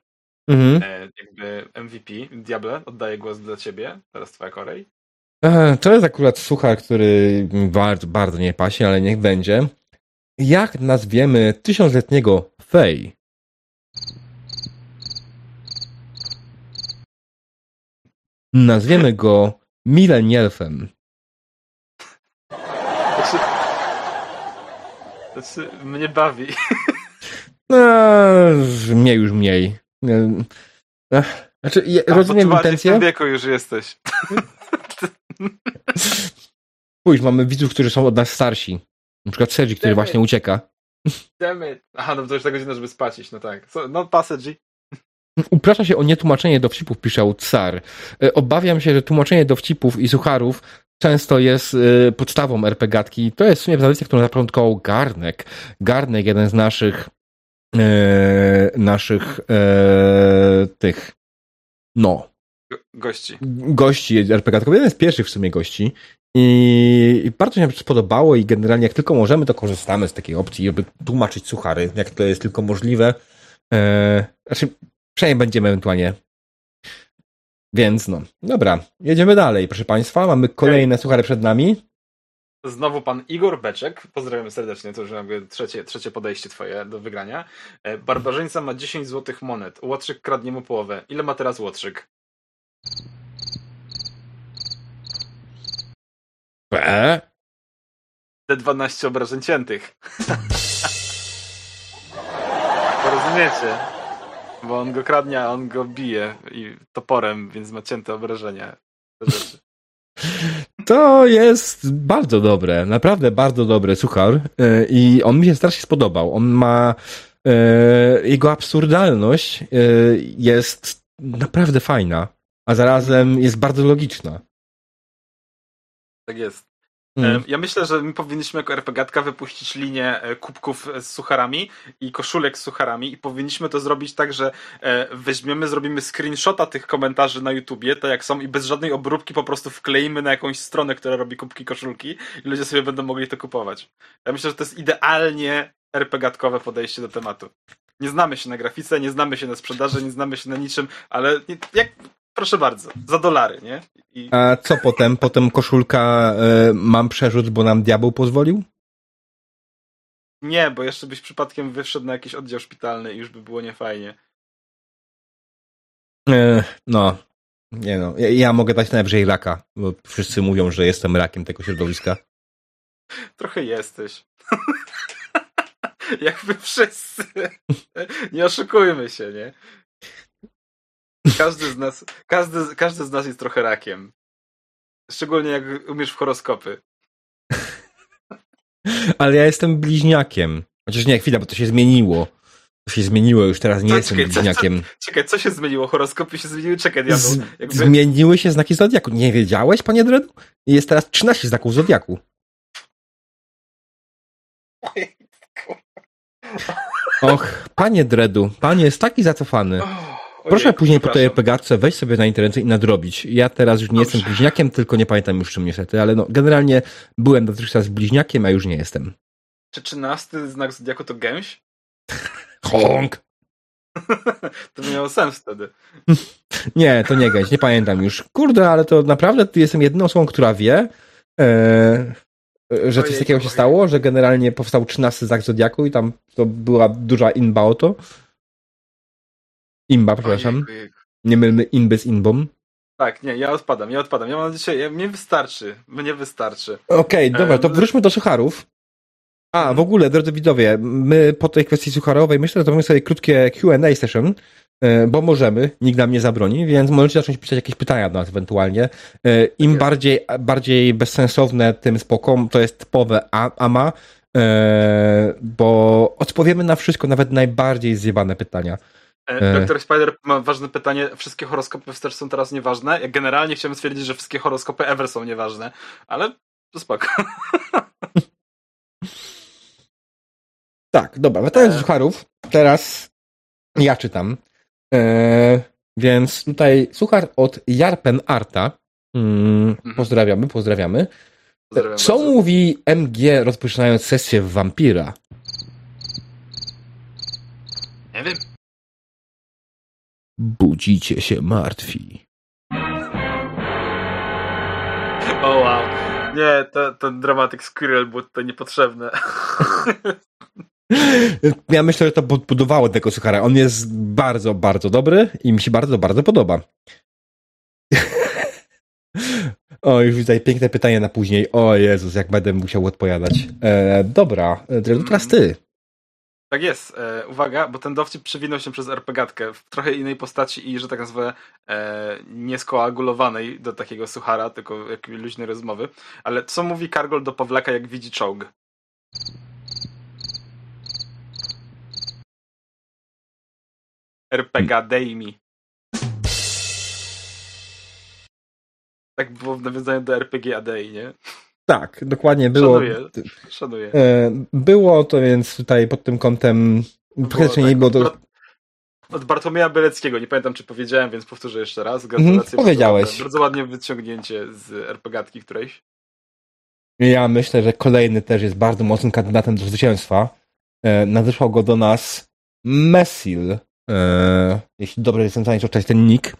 Mhm. E, jakby MVP, Diable, oddaję głos dla ciebie, teraz twoja kolej. To jest akurat suchar, który bardzo, bardzo nie pasie, ale niech będzie. Jak nazwiemy tysiącletniego Fej? Nazwiemy go Milenielfem. Znaczy, znaczy, mnie bawi. No, mnie już mniej. Znaczy, ja A, rozumiem intencję. w wieku już jesteś. Pójdź, mamy widzów, którzy są od nas starsi. Na przykład Sergi, który właśnie ucieka. Demy. Aha, no to już tak godzina, żeby spacić, no tak. So, no passage. Uprasza się o nietłumaczenie dowcipów, pisze Tsar. E, obawiam się, że tłumaczenie dowcipów i sucharów często jest e, podstawą RPGatki. To jest w sumie tradycja, którą zapoczątkował Garnek. Garnek, jeden z naszych e, naszych e, tych no gości. Gości RPGatkowych. Jeden z pierwszych w sumie gości. I, I bardzo mi się spodobało i generalnie jak tylko możemy, to korzystamy z takiej opcji, żeby tłumaczyć suchary, jak to jest tylko możliwe. Eee, znaczy, przynajmniej będziemy ewentualnie. Więc no, dobra, jedziemy dalej, proszę Państwa. Mamy kolejne suchary przed nami. Znowu pan Igor Beczek, pozdrawiamy serdecznie, to już jakby trzecie, trzecie podejście twoje do wygrania. E, barbarzyńca ma 10 złotych monet, Łotrzyk kradnie mu połowę. Ile ma teraz Łotrzyk? E? Te 12 obrażeń ciętych. <laughs> Rozumiecie? Bo on go kradnie, a on go bije i toporem, więc ma cięte obrażenia. To jest bardzo dobre, naprawdę bardzo dobre suchar e, i on mi się strasznie spodobał. On ma e, jego absurdalność jest naprawdę fajna, a zarazem jest bardzo logiczna. Tak jest. Mm. Ja myślę, że my powinniśmy jako RPGatka wypuścić linię e, kubków z sucharami i koszulek z sucharami i powinniśmy to zrobić tak, że e, weźmiemy, zrobimy screenshota tych komentarzy na YouTubie, tak jak są i bez żadnej obróbki po prostu wkleimy na jakąś stronę, która robi kubki koszulki i ludzie sobie będą mogli to kupować. Ja myślę, że to jest idealnie RPGatkowe podejście do tematu. Nie znamy się na grafice, nie znamy się na sprzedaży, nie znamy się na niczym, ale jak proszę bardzo, za dolary, nie? I... A co potem? Potem koszulka y, mam przerzut, bo nam diabeł pozwolił? Nie, bo jeszcze byś przypadkiem wyszedł na jakiś oddział szpitalny i już by było niefajnie. Y, no, nie no. Ja, ja, mogę dać najwyżej raka, bo wszyscy mówią, że jestem rakiem tego środowiska. Trochę jesteś. <laughs> Jakby wszyscy. nie oszukujmy się, nie? Każdy z nas, każdy, każdy z nas jest trochę rakiem. Szczególnie jak umiesz w horoskopy. <laughs> Ale ja jestem bliźniakiem. Chociaż nie, chwila, bo to się zmieniło. To się zmieniło, już teraz nie co, jestem czekaj, bliźniakiem. Co, co, czekaj, co się zmieniło? Horoskopy się zmieniły? Czekaj, diabeł. Jakby... Zmieniły się znaki Zodiaku. Nie wiedziałeś, panie Dredu? Jest teraz 13 znaków Zodiaku. Och, panie Dredu, pan jest taki zacofany. Proszę później po tej epegatce wejść sobie na internet i nadrobić. Ja teraz już nie Dobrze. jestem bliźniakiem, tylko nie pamiętam już czym niestety, ale no, generalnie byłem dotychczas bliźniakiem, a już nie jestem. Czy trzynasty znak zodiaku to gęś? <laughs> Honk! <laughs> to miało sens wtedy. <laughs> nie, to nie gęś, nie pamiętam już. Kurde, ale to naprawdę ty jestem jedną osobą, która wie, e, że coś takiego się stało, że generalnie powstał trzynasty znak zodiaku i tam to była duża inba o to. Imba, przepraszam. Nie mylmy inby z inbą. Tak, nie, ja odpadam, ja odpadam. Ja mam dzisiaj, mnie wystarczy, mnie wystarczy. Okej, okay, dobra, to wróćmy do sucharów. A, w ogóle, drodzy widzowie, my po tej kwestii sucharowej myślę, że to mamy sobie krótkie Q&A session, e, bo możemy, nikt nam nie zabroni, więc możecie zacząć pisać jakieś pytania do nas ewentualnie. E, Im tak bardziej, bardziej bezsensowne, tym spoko, to jest typowe AMA, e, bo odpowiemy na wszystko, nawet najbardziej zjebane pytania. E, e. Doktor Spider ma ważne pytanie. Wszystkie horoskopy wstecz są teraz nieważne. Generalnie chciałbym stwierdzić, że wszystkie horoskopy ever są nieważne, ale to spoko. <laughs> Tak, dobra. Wracając do e. sucharów, teraz ja czytam. E, więc tutaj suchar od Jarpen Arta. Mm, mhm. pozdrawiamy, pozdrawiamy. Pozdrawiam Co bardzo. mówi MG rozpoczynając sesję w Vampira? Nie wiem. Budzicie się martwi. O oh, wow. Nie, to, ten Dramatic Squirrel był to niepotrzebne. <laughs> Ja myślę, że to podbudowało tego suchara. On jest bardzo, bardzo dobry i mi się bardzo, bardzo podoba. <laughs> O, już widzę piękne pytanie na później. O Jezus, jak będę musiał odpowiadać. E, dobra, to teraz ty. Tak jest. E, uwaga, bo ten dowcip przewinął się przez RPGatkę w trochę innej postaci i, że tak nazwę, e, nieskoagulowanej do takiego suchara, tylko jakiejś luźnej rozmowy. Ale co mówi Kargol do Pawlaka, jak widzi czołg? RPG. Tak było w nawiązaniu do RPG ADI, nie? Tak, dokładnie było. Szanuję, szanuję. E, było to więc tutaj pod tym kątem faktycznie tak, nie było to... Od Bartłomieja Beleckiego, nie pamiętam czy powiedziałem, więc powtórzę jeszcze raz. Gratulacje. Mhm, powiedziałeś. Bardzo, bardzo ładnie wyciągnięcie z RPGatki którejś. Ja myślę, że kolejny też jest bardzo mocnym kandydatem do zwycięstwa. E, nadesłał go do nas Messil, e, jeśli dobrze jestem w stanie przeczytać ten nick.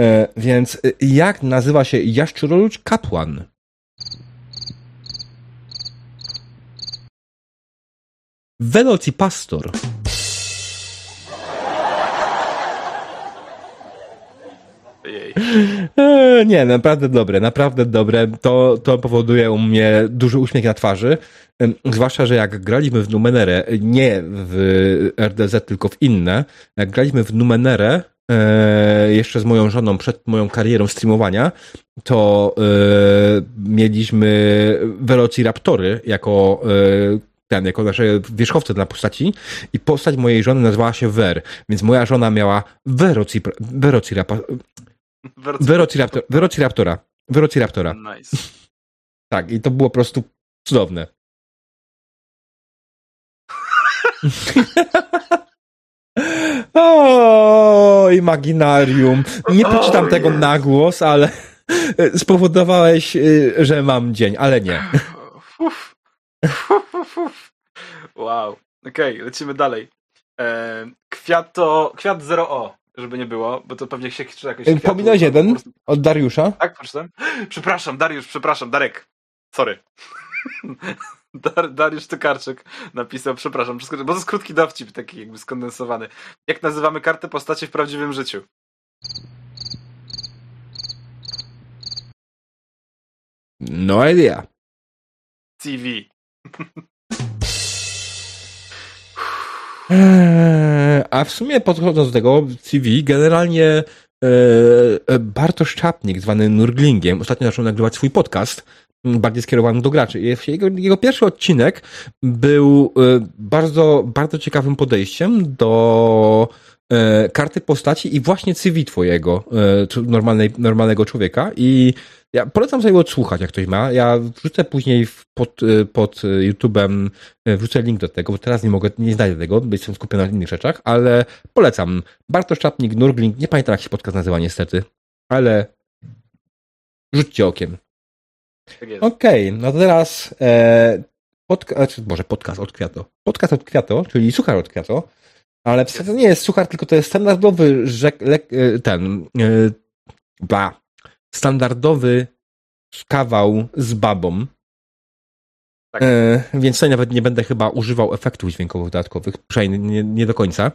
E, więc e, jak nazywa się jaszczuroludź kapłan? Velocipastor. Jej. Nie, naprawdę dobre, naprawdę dobre. To, to powoduje u mnie duży uśmiech na twarzy. Zwłaszcza, że jak graliśmy w Numenerę, nie w RDZ, tylko w inne, jak graliśmy w Numenerę, e, jeszcze z moją żoną przed moją karierą streamowania, to e, mieliśmy Velociraptory jako e, ten, jako nasze wierzchowce dla postaci i postać mojej żony nazywała się Ver, więc moja żona miała Verociraptora. Verociraptora. Verociraptora. Nice. <laughs> Tak, i to było po prostu cudowne. <laughs> o, imaginarium. Nie poczytam tego na głos, ale <laughs> spowodowałeś, y, że mam dzień, ale nie. <laughs> wow. Okej, okay, lecimy dalej. E, kwiato, kwiat 0O, żeby nie było, bo to pewnie się czyta jakoś. E, Pominąłeś jeden od Dariusza? Tak, przeczytałem. Przepraszam, Dariusz, przepraszam, Darek. Sorry. <laughs> Dar, Dariusz Tokarczyk napisał, przepraszam, bo to jest krótki dowcip, taki jakby skondensowany. Jak nazywamy kartę postaci w prawdziwym życiu? No idea. TV. <laughs> A w sumie podchodząc do tego, CV generalnie e, e, Bartosz Czapnik, zwany Nurglingiem, ostatnio zaczął nagrywać swój podcast, bardziej skierowany do graczy. Jego, jego pierwszy odcinek był e, bardzo, bardzo ciekawym podejściem do karty postaci i właśnie CV twojego, normalnej, normalnego człowieka i ja polecam sobie odsłuchać, jak ktoś ma. Ja wrzucę później pod, pod YouTube'em, wrzucę link do tego, bo teraz nie mogę, nie znajdę tego, bo jestem skupiony na innych rzeczach, ale polecam. Bartosz Czapnik, Nurgling, nie pamiętam jak się podcast nazywa niestety, ale rzućcie okiem. Tak Okej, okay, no to teraz e, znaczy, może podcast od Kwiato. Podcast od Kwiato, czyli suchar od Kwiato, ale zasadzie to nie jest suchar, tylko to jest standardowy rzek, le, e, ten e, bla, standardowy kawał z babą. Tak. E, więc tutaj nawet nie będę chyba używał efektów dźwiękowych dodatkowych, przynajmniej nie, nie do końca.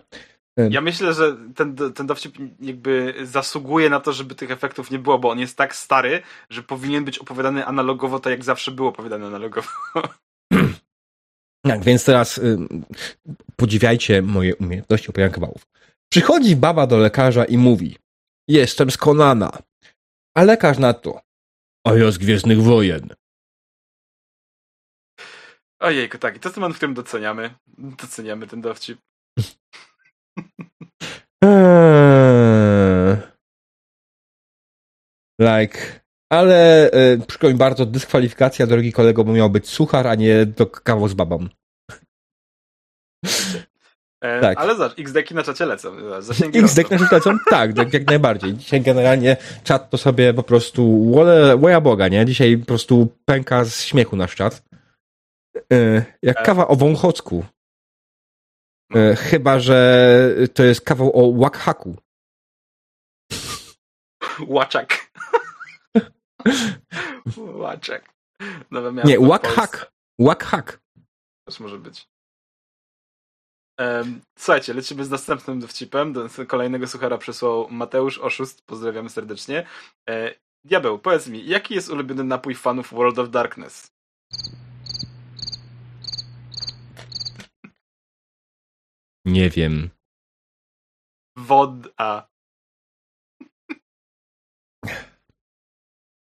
E, ja myślę, że ten, ten dowcip jakby zasługuje na to, żeby tych efektów nie było, bo on jest tak stary, że powinien być opowiadany analogowo, tak jak zawsze było opowiadany analogowo. <laughs> Tak, więc teraz y, podziwiajcie moje umiejętności opowiadania kawałów. Przychodzi baba do lekarza i mówi: Jestem skonana. A lekarz na to. A ja z Gwiezdnych Wojen. Ojejku, tak. I to jest moment, w którym doceniamy. Doceniamy ten dowcip. <laughs> Eee. like. Ale e, przykro mi bardzo, dyskwalifikacja, drogi kolego, bo miał być suchar, a nie do kawał z babą. E, tak. Ale zobacz, XDeki na czacie lecą. XDeki na czacie lecą? Tak, tak, jak najbardziej. Dzisiaj generalnie czat to sobie po prostu łoja Boga, nie? Dzisiaj po prostu pęka z śmiechu nasz czat. E, jak e. kawa o Wąchocku. E, chyba, że to jest kawał o Wakhaku. Łaczak. <laughs> Łaczak. Nowe miasto Nie, Łakhak. Łakhak. Też może być. Słuchajcie, lecimy z następnym dowcipem. Do kolejnego suchara przesłał Mateusz Oszust. Pozdrawiamy serdecznie. E, Diabeł, powiedz mi, jaki jest ulubiony napój fanów World of Darkness? Nie wiem. Woda.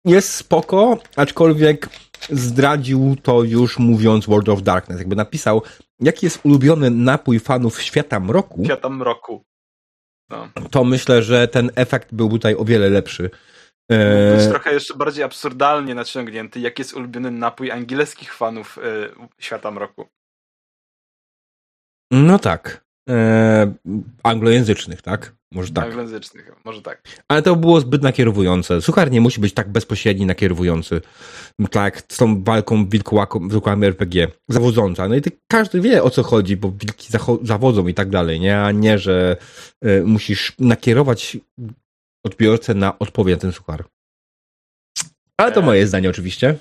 Jest spoko, aczkolwiek zdradził to już mówiąc World of Darkness. Jakby napisał, jaki jest ulubiony napój fanów Świata Mroku. Świata Mroku. No. To myślę, że ten efekt był tutaj o wiele lepszy. E, być trochę jeszcze bardziej absurdalnie naciągnięty. Jaki jest ulubiony napój angielskich fanów y, Świata Mroku? No tak. E, anglojęzycznych, tak? Może tak. Anglojęzycznych, może tak. Ale to było zbyt nakierowujące. Suchar nie musi być tak bezpośredni nakierowujący. Tak, z tą walką wilkołakami RPG. Zawodząca. No i ty, każdy wie o co chodzi, bo wilki zawodzą i tak dalej, nie? A nie, że y, musisz nakierować odbiorcę na odpowiedź na ten suchar. Ale to e, moje zdanie oczywiście.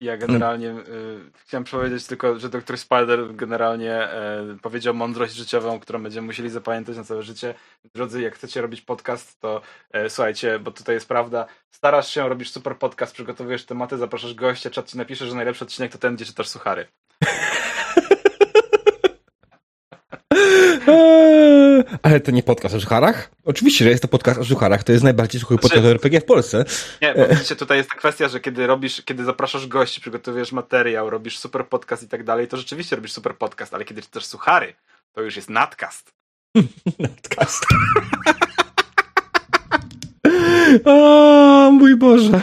Ja generalnie y, chciałem powiedzieć tylko, że Dr. Spider generalnie y, powiedział mądrość życiową, którą będziemy musieli zapamiętać na całe życie. Drodzy, jak chcecie robić podcast, to y, słuchajcie, bo tutaj jest prawda, starasz się, robisz super podcast, przygotowujesz tematy, zapraszasz gościa, czat ci napisze, że najlepszy odcinek to ten, gdzie czytasz suchary. <laughs> <laughs> Ale to nie podcast o żucharach? Oczywiście, że jest to podcast o żucharach. To jest najbardziej suchy podcast znaczy, RPG w Polsce. Nie, bo widzicie, tutaj jest ta kwestia, że kiedy robisz, kiedy zapraszasz gości, przygotowujesz materiał, robisz super podcast i tak dalej, to rzeczywiście robisz super podcast, ale kiedy czytasz suchary, to już jest nadcast. <laughs> nadcast. <laughs> o mój Boże.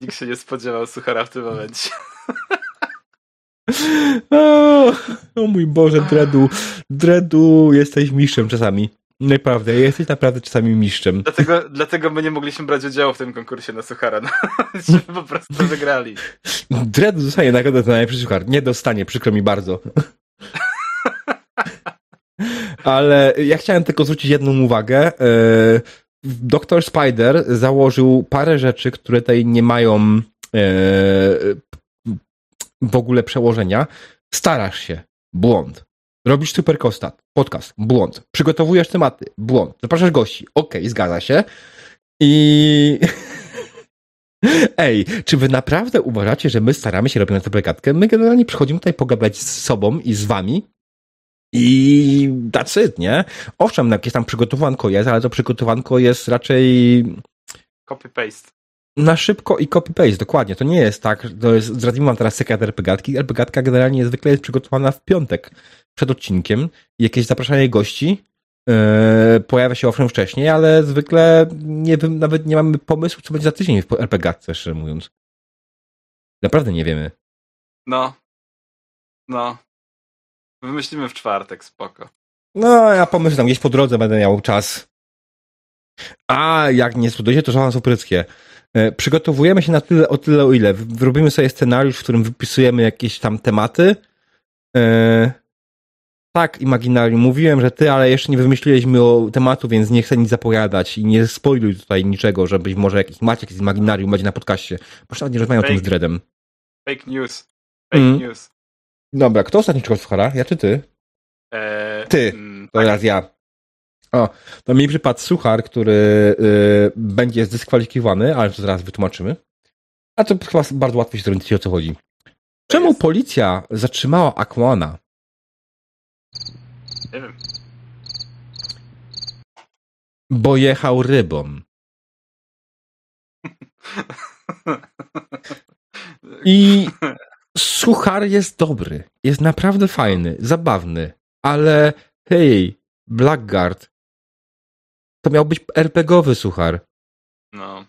Nikt się nie spodziewał suchara w tym momencie. O, o mój Boże, Dredu. Dredu, jesteś mistrzem czasami. Naprawdę, jesteś naprawdę czasami mistrzem. Dlatego, dlatego my nie mogliśmy brać udziału w tym konkursie na Suchara. No, <laughs> po prostu wygrali. Dredu dostanie nagrodę za najlepszy Suchar. Nie dostanie, przykro mi bardzo. Ale ja chciałem tylko zwrócić jedną uwagę. E, Doktor Spider założył parę rzeczy, które tutaj nie mają e, w ogóle przełożenia. Starasz się. Błąd. Robisz super kostat, podcast, błąd. Przygotowujesz tematy, błąd. Zapraszasz gości, okej, okay, zgadza się. I... <laughs> Ej, czy wy naprawdę uważacie, że my staramy się robić na tę plegatkę? My generalnie przychodzimy tutaj pogadać z sobą i z wami i that's it, nie? Owszem, jakieś tam przygotowanko jest, ale to przygotowanko jest raczej... Copy-paste na szybko i copy-paste, dokładnie. To nie jest tak, to jest, zdradzimy wam teraz sekret RPGatki. RPGatka generalnie zwykle jest przygotowana w piątek przed odcinkiem. Jakieś zapraszanie gości yy, pojawia się owszem wcześniej, ale zwykle nie wiem, nawet nie mamy pomysłu, co będzie za tydzień w RPGatce, szczerze mówiąc. Naprawdę nie wiemy. No. No. Wymyślimy w czwartek, spoko. No, ja pomyślę, gdzieś po drodze będę miał czas. A, jak nie studujecie, to szanse opryckie. E, przygotowujemy się na tyle, o tyle, o ile. Robimy sobie scenariusz, w którym wypisujemy jakieś tam tematy. E, tak, imaginarium. Mówiłem, że ty, ale jeszcze nie wymyśliłeś o tematu, więc nie chcę nic zapowiadać i nie spoiluj tutaj niczego, żebyś może jakiś macie jakieś imaginarium będzie na podcaście. Może nie rozmawiam o tym z Dreadem. Fake news. Fake mm. news. Dobra, kto ostatni czego słuchara? Ja czy ty? Eee, ty. Mm, to teraz ja. O, to mi przypadł suchar, który y, będzie zdyskwalifikowany, ale to zaraz wytłumaczymy. A to chyba bardzo łatwo się zorientować, o co chodzi. Czemu policja zatrzymała Aquana? Nie wiem. Bo jechał rybą. I suchar jest dobry. Jest naprawdę fajny, zabawny. Ale hej, Blackguard to miał być RPGowy suchar. No.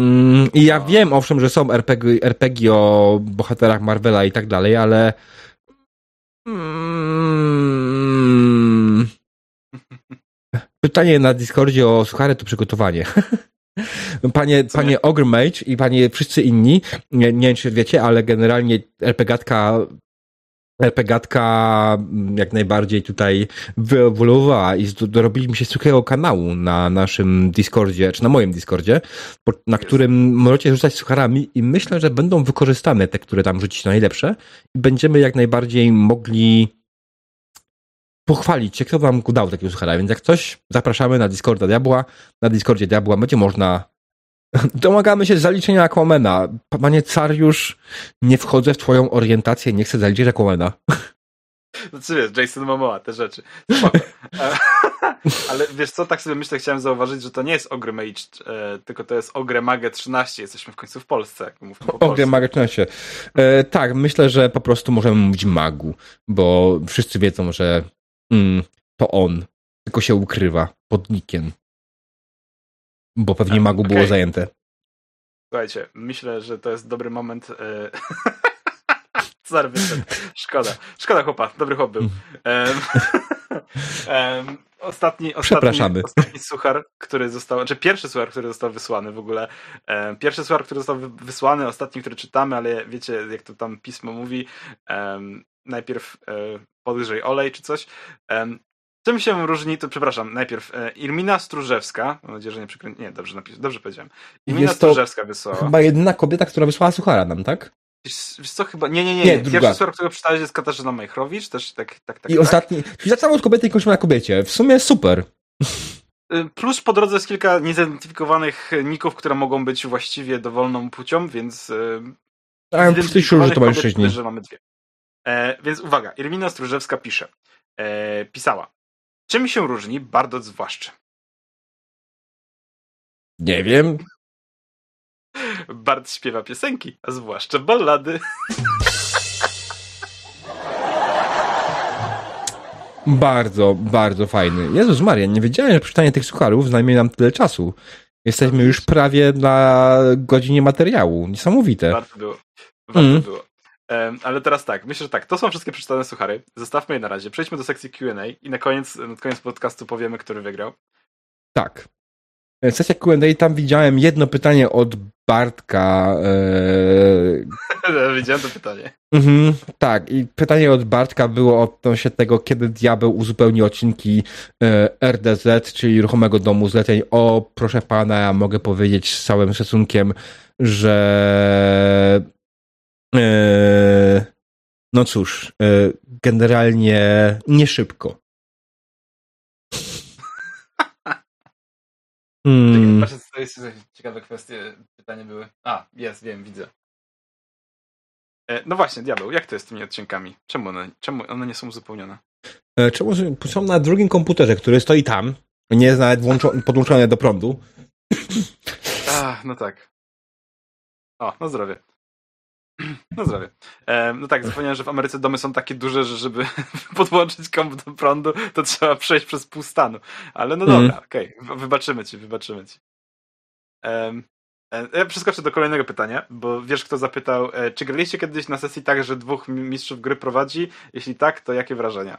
Mm, I ja no. wiem, owszem, że są RPG, RPG o bohaterach Marvela i tak dalej, ale. Mm... <laughs> Pytanie na Discordzie o suchary to przygotowanie. <laughs> Panie, panie Ogre Mage i panie wszyscy inni, nie, nie wiem czy wiecie, ale generalnie RPGatka RPGatka jak najbardziej tutaj wyewoluowała i dorobiliśmy się suchego kanału na naszym Discordzie, czy na moim Discordzie, na którym możecie rzucać sucharami i myślę, że będą wykorzystane te, które tam rzucić najlepsze i będziemy jak najbardziej mogli pochwalić się, kto wam dał takiego suchara, więc jak coś, zapraszamy na Discorda Diabła, na Discordzie Diabła będzie można <laughs> Domagamy się zaliczenia Aquamena. Panie Cariusz, nie wchodzę w twoją orientację, nie chcę zaliczyć Aquamena. Znaczy wiesz, Jason Momoa, te rzeczy. <laughs> Ale wiesz co, tak sobie myślę, chciałem zauważyć, że to nie jest Ogre Mage, e, tylko to jest Ogre Mage 13. Jesteśmy w końcu w Polsce, jak mówmy po Ogre Mage 13. E, tak, myślę, że po prostu możemy mówić Magu, bo wszyscy wiedzą, że mm, to on, tylko się ukrywa pod nikiem. Bo pewnie tak, Magu okay. było zajęte. Słuchajcie, myślę, że to jest dobry moment. Yy... <laughs> Sorry, Szkoda. Szkoda chłopa, dobry chłop był. Um, um, <laughs> ostatni, ostatni, ostatni suchar, który został, czy znaczy pierwszy suchar, który został wysłany w ogóle. Um, pierwszy suchar, który został wysłany, ostatni, który czytamy, ale wiecie, jak to tam pismo mówi, um, najpierw um, podgrzej olej czy coś. Czym się różni, to przepraszam, najpierw e, Irmina Stróżewska, mam nadzieję, że nie przekręciłem, nie, dobrze, napis, dobrze powiedziałem. Irmina Jest Stróżewska wysłała. chyba jedyna kobieta, która wysłała Suchara nam, tak? Wiesz co, chyba, nie, nie, nie, nie. nie. pierwszy suchar, którego przeczytałeś jest Katarzyna Majchrowicz, też tak, tak, tak. I tak. ostatni, czyli zaczynamy od kobiety i kończymy na kobiecie, w sumie super. Y, plus po drodze jest kilka niezidentyfikowanych ników, które mogą być właściwie dowolną płcią, więc... A, ty się że to mężczyźni. że mamy dwie. E, więc uwaga, Irmina Stróżewska pisze, e, pisała. Czym się różni Bardot zwłaszcza? Nie wiem. Bard śpiewa piosenki, a zwłaszcza ballady. Bardzo, bardzo fajny. Jezus Maria, nie wiedziałem, że przeczytanie tych sucharów zajmie nam tyle czasu. Jesteśmy już prawie na godzinie materiału. Niesamowite. Warto było. Warto mm. było. Ale teraz tak, myślę, że tak, to są wszystkie przeczytane suchary. Zostawmy je na razie. Przejdźmy do sekcji QA i na koniec, na koniec podcastu powiemy, który wygrał. Tak. E, sesja QA, tam widziałem jedno pytanie od Bartka. <laughs> Eee... Widziałem to pytanie. Mhm, tak, i pytanie od Bartka było odnośnie tego, kiedy diabeł uzupełni odcinki e, RDZ, czyli ruchomego domu zleceń. O, proszę pana, ja mogę powiedzieć z całym szacunkiem, że E, no cóż, e, generalnie nie szybko. <laughs> Hmm. Patrzę, to jest ciekawe kwestie, pytanie były. A, jest, wiem, widzę. E, no właśnie, diabeł, jak to jest z tymi odcinkami? Czemu one, czemu one nie są uzupełnione? Czemu są na drugim komputerze, który stoi tam, nie jest nawet podłączony do prądu. A, no tak. O, no zdrowie. <clears throat> No zdrowie. E, no tak, zapomniałem, że w Ameryce domy są takie duże, że żeby <laughs> podłączyć komp do prądu, to trzeba przejść przez pół stanu. Ale no dobra, mm. okej, okay. wybaczymy ci, wybaczymy ci. E, ja przeskoczę do kolejnego pytania, bo wiesz, kto zapytał, e, czy graliście kiedyś na sesji tak, że dwóch mistrzów gry prowadzi? Jeśli tak, to jakie wrażenia?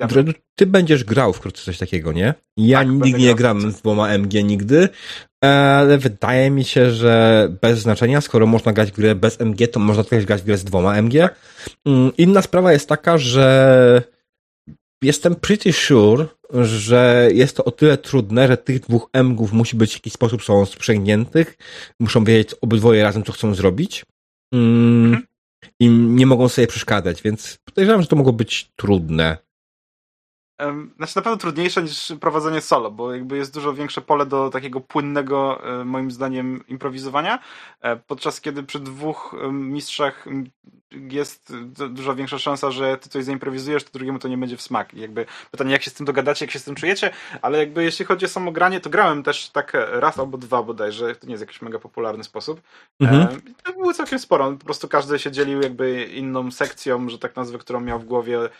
Ja ty będziesz grał wkrótce coś takiego, nie? Ja tak, nigdy nie gram z dwoma MG nigdy, ale wydaje mi się, że bez znaczenia, skoro można grać w grę bez MG, to można też grać w grę z dwoma MG. Tak. Mm, inna sprawa jest taka, że jestem pretty sure, że jest to o tyle trudne, że tych dwóch MGów musi być w jakiś sposób są sprzęgniętych, muszą wiedzieć obydwoje razem, co chcą zrobić. Mm, mhm. I nie mogą sobie przeszkadzać, więc podejrzewam, że to mogło być trudne. Znaczy na pewno trudniejsze niż prowadzenie solo, bo jakby jest dużo większe pole do takiego płynnego, e, moim zdaniem, improwizowania, e, podczas kiedy przy dwóch mistrzach jest dużo większa szansa, że ty coś zaimprowizujesz, to drugiemu to nie będzie w smak. I jakby pytanie, jak się z tym dogadacie, jak się z tym czujecie, ale jakby jeśli chodzi o samo granie, to grałem też tak raz albo dwa bodajże, to nie jest jakiś mega popularny sposób. Mhm. To było całkiem sporo, po prostu każdy się dzielił jakby inną sekcją, że tak nazwę, którą miał w głowie E,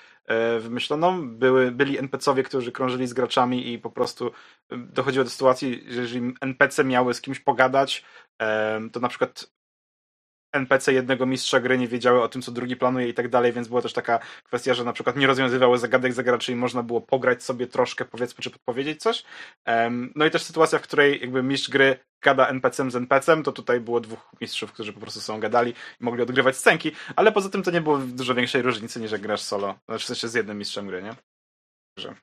wymyśloną. Były, byli NPC-owie, którzy krążyli z graczami i po prostu e, dochodziło do sytuacji, że jeżeli NPC miały z kimś pogadać, e, to na przykład NPC jednego mistrza gry nie wiedziały o tym, co drugi planuje i tak dalej, więc była też taka kwestia, że na przykład nie rozwiązywały zagadek za graczy i można było pograć sobie troszkę, powiedzmy, czy podpowiedzieć coś. No i też sytuacja, w której jakby mistrz gry gada NPC-em z NPC-em, to tutaj było dwóch mistrzów, którzy po prostu są gadali i mogli odgrywać scenki, ale poza tym to nie było dużo większej różnicy niż jak grasz solo, znaczy w sensie z jednym mistrzem gry, nie? Także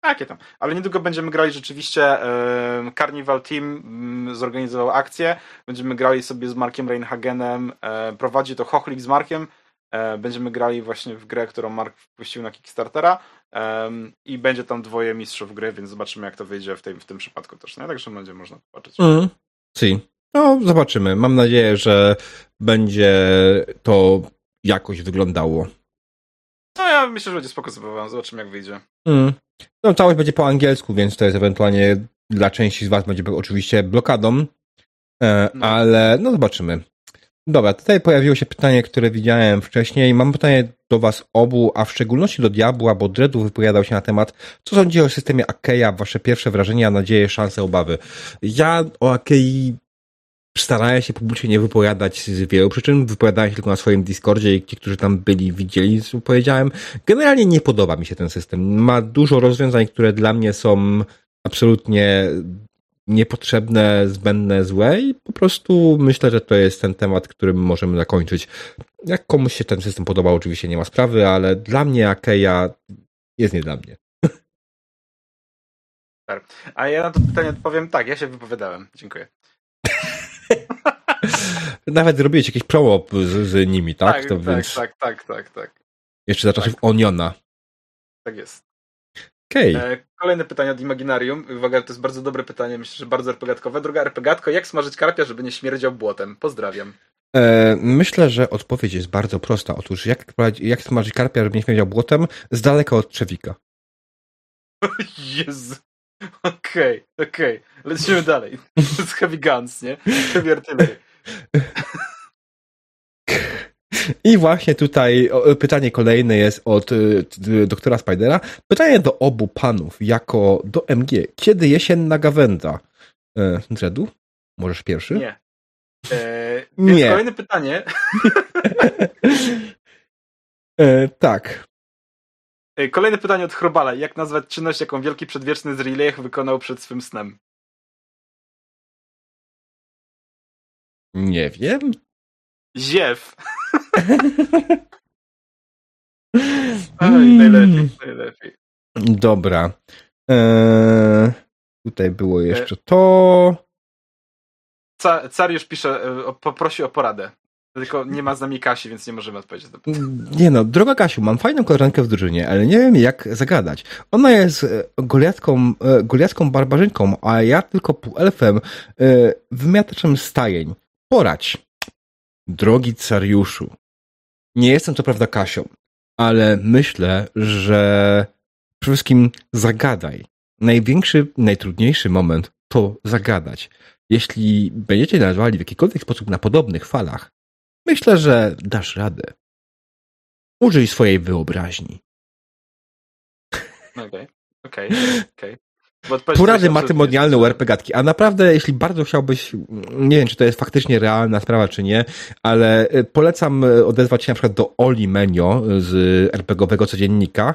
Takie tam. Ale niedługo będziemy grali rzeczywiście. E, Carnival Team m, zorganizował akcję. Będziemy grali sobie z Markiem Reinhagenem. E, prowadzi to Hochlik z Markiem. E, będziemy grali właśnie w grę, którą Mark wpuścił na Kickstartera. I będzie tam dwoje mistrzów gry, więc zobaczymy, jak to wyjdzie w, tej, w tym przypadku też. Nie? Także będzie można popatrzeć. Mm. Si. No, zobaczymy. Mam nadzieję, że będzie to jakoś wyglądało. No ja myślę, że będzie spoko zabawa. Zobaczymy, jak wyjdzie. Mm. No, całość będzie po angielsku, więc to jest ewentualnie dla części z Was będzie oczywiście blokadą, e, no. ale no zobaczymy. Dobra, tutaj pojawiło się pytanie, które widziałem wcześniej. Mam pytanie do Was obu, a w szczególności do Diabła, bo Dreadu wypowiadał się na temat, co sądzicie o systemie Akeja, Wasze pierwsze wrażenia, nadzieje, szanse, obawy. Ja o Akei staraję się publicznie nie wypowiadać z wielu przyczyn. Wypowiadałem się tylko na swoim Discordzie i ci, którzy tam byli, widzieli, co powiedziałem. Generalnie nie podoba mi się ten system. Ma dużo rozwiązań, które dla mnie są absolutnie niepotrzebne, zbędne, złe i po prostu myślę, że to jest ten temat, którym możemy zakończyć. Jak komuś się ten system podobał, oczywiście nie ma sprawy, ale dla mnie Akeja jest nie dla mnie. A ja na to pytanie odpowiem tak, ja się wypowiadałem. Dziękuję. Nawet zrobiłeś jakieś promo z, z nimi, tak? Tak, to tak, więc... tak, tak, tak, tak. Jeszcze za czasów tak. Oniona. Tak jest. Okay. E, kolejne pytanie od Imaginarium. Uwaga, to jest bardzo dobre pytanie, myślę, że bardzo RPGatkowe. Druga RPGatko, jak smażyć karpia, żeby nie śmierdział błotem? Pozdrawiam. E, myślę, że odpowiedź jest bardzo prosta. Otóż jak, jak smażyć karpia, żeby nie śmierdział błotem? Z daleka od trzewika. <laughs> Jezu. Okej, okay, okej. Okay. Lecimy dalej. <laughs> To jest Heavy Guns, nie? Heavy Artillery. I właśnie tutaj pytanie kolejne jest od y, doktora Spidera. Pytanie do obu panów, jako do MG. Kiedy jesienna gawenda? E, Dredu? Możesz pierwszy? Nie. E, <laughs> Nie. Kolejne pytanie. <laughs> e, tak. E, kolejne pytanie od Chrobala. Jak nazwać czynność, jaką wielki przedwieczny z Rileyach wykonał przed swym snem? Nie wiem. Ziew. <laughs> Oj, najlepiej, najlepiej. Dobra. Eee, tutaj było jeszcze to. Ca Cariusz pisze, e, poprosi o poradę. Tylko nie ma z nami Kasi, więc nie możemy odpowiedzieć na pytanie. Nie no, droga Kasiu, mam fajną koleżankę w drużynie, ale nie wiem jak zagadać. Ona jest e, goliatką, e, goliatką barbarzynką, a ja tylko półelfem, wymiataczem stajeń. Porać. Drogi Cariuszu, nie jestem co prawda Kasią, ale myślę, że przede wszystkim zagadaj. Największy, najtrudniejszy moment to zagadać. Jeśli będziecie nazwali w jakikolwiek sposób na podobnych falach, myślę, że dasz radę. Użyj swojej wyobraźni. Okej, okej, okay. Porady matrymonialne u RPGatki. A naprawdę, jeśli bardzo chciałbyś, nie wiem, czy to jest faktycznie realna sprawa, czy nie, ale y, polecam y, odezwać się na przykład do Oli Menio z RPGowego codziennika.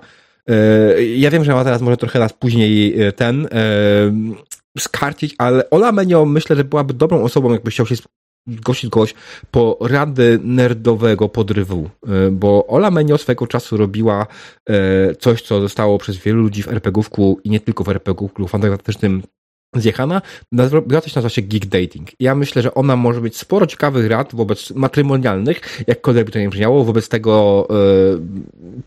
Y, ja wiem, że ma teraz może trochę nas później ten skarcić, ale Ola Menio myślę, że byłaby dobrą osobą, jakby chciał się zgłosić kogoś po rady nerdowego podrywu, e, bo Ola Menio swego czasu robiła e, coś, co zostało przez wielu ludzi w RPGówku i nie tylko w RPGówku fantastycznym zjechana, nazywa coś nazywa się geek dating. Ja myślę, że ona może mieć sporo ciekawych rad wobec matrymonialnych, jakkolwiek by to nie brzmiało, wobec tego e,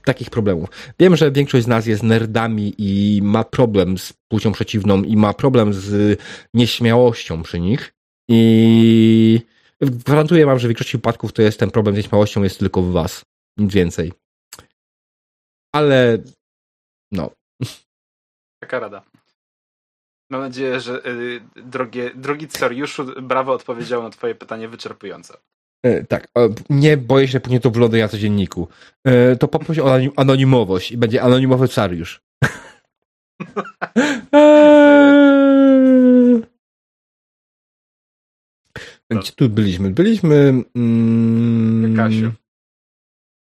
takich problemów. Wiem, że większość z nas jest nerdami i ma problem z płcią przeciwną i ma problem z nieśmiałością przy nich, i gwarantuję wam, że w większości wypadków to jest ten problem z nieśmiałością jest tylko w was. Nic więcej. Ale no. Taka rada. Mam nadzieję, że y, drogie, drogi Cariuszu, brawo odpowiedział na twoje pytanie wyczerpująco. E, tak, nie boję się, że później to wląduje na codzienniku. E, to poproś o anonimowość i będzie anonimowy Cariusz. <laughs> Gdzie tu byliśmy? Byliśmy... Mm... Kasiu.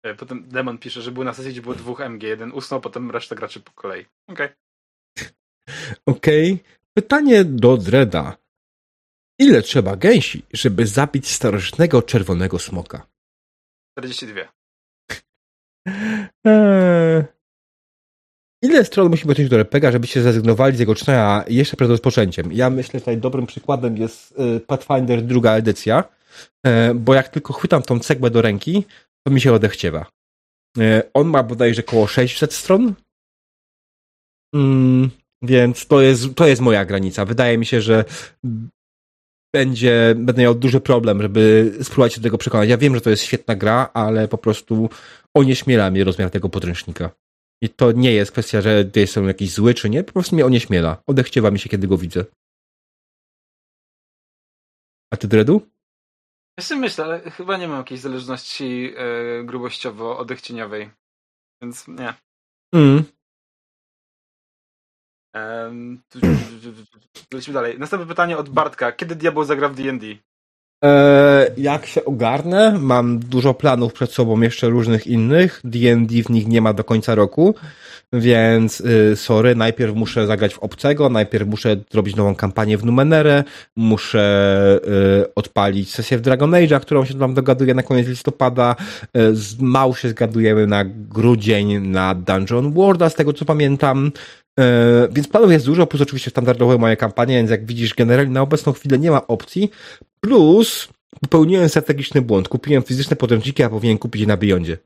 E, potem Demon pisze, że był na sesji, gdzie było dwóch MG. Jeden usnął, potem reszta graczy po kolei. Okej. Okay. Okej. Okay. Pytanie do Dreda. Ile trzeba gęsi, żeby zabić starożytnego czerwonego smoka? 42. Eee. Ile stron musi być do RPG, żebyście zrezygnowali z jego czytania jeszcze przed rozpoczęciem? Ja myślę, że tutaj dobrym przykładem jest e, Pathfinder druga edycja, e, bo jak tylko chwytam tą cegłę do ręki, to mi się odechciewa. E, on ma bodajże około 600 stron, mm, więc to jest, to jest moja granica. Wydaje mi się, że będzie, będę miał duży problem, żeby spróbować się do tego przekonać. Ja wiem, że to jest świetna gra, ale po prostu onieśmiela mnie rozmiar tego podręcznika. I to nie jest kwestia, że jestem jakiś zły czy nie, po prostu mnie onieśmiela. Odechciewa mi się, kiedy go widzę. A ty, Dredu? Ja sobie myślę, ale chyba nie mam jakiejś zależności yy, grubościowo-odechcieniowej. Więc nie. Mm. Um, lecimy dalej. Następne pytanie od Bartka. Kiedy diabeł zagra w D&D? E, jak się ogarnę, mam dużo planów przed sobą, jeszcze różnych innych. D&D w nich nie ma do końca roku, więc y, sorry, najpierw muszę zagrać w obcego, najpierw muszę zrobić nową kampanię w Numenerę, muszę y, odpalić sesję w Dragon Age'a, którą się tam dogaduję na koniec listopada. Y, z Mał się zgadujemy na grudzień na Dungeon Worlda, z tego co pamiętam. E, więc planów jest dużo, plus oczywiście standardowe moje kampanie, więc jak widzisz, generalnie na obecną chwilę nie ma opcji. Plus popełniłem strategiczny błąd. Kupiłem fizyczne podręczniki, a powinien kupić je na Beyondzie.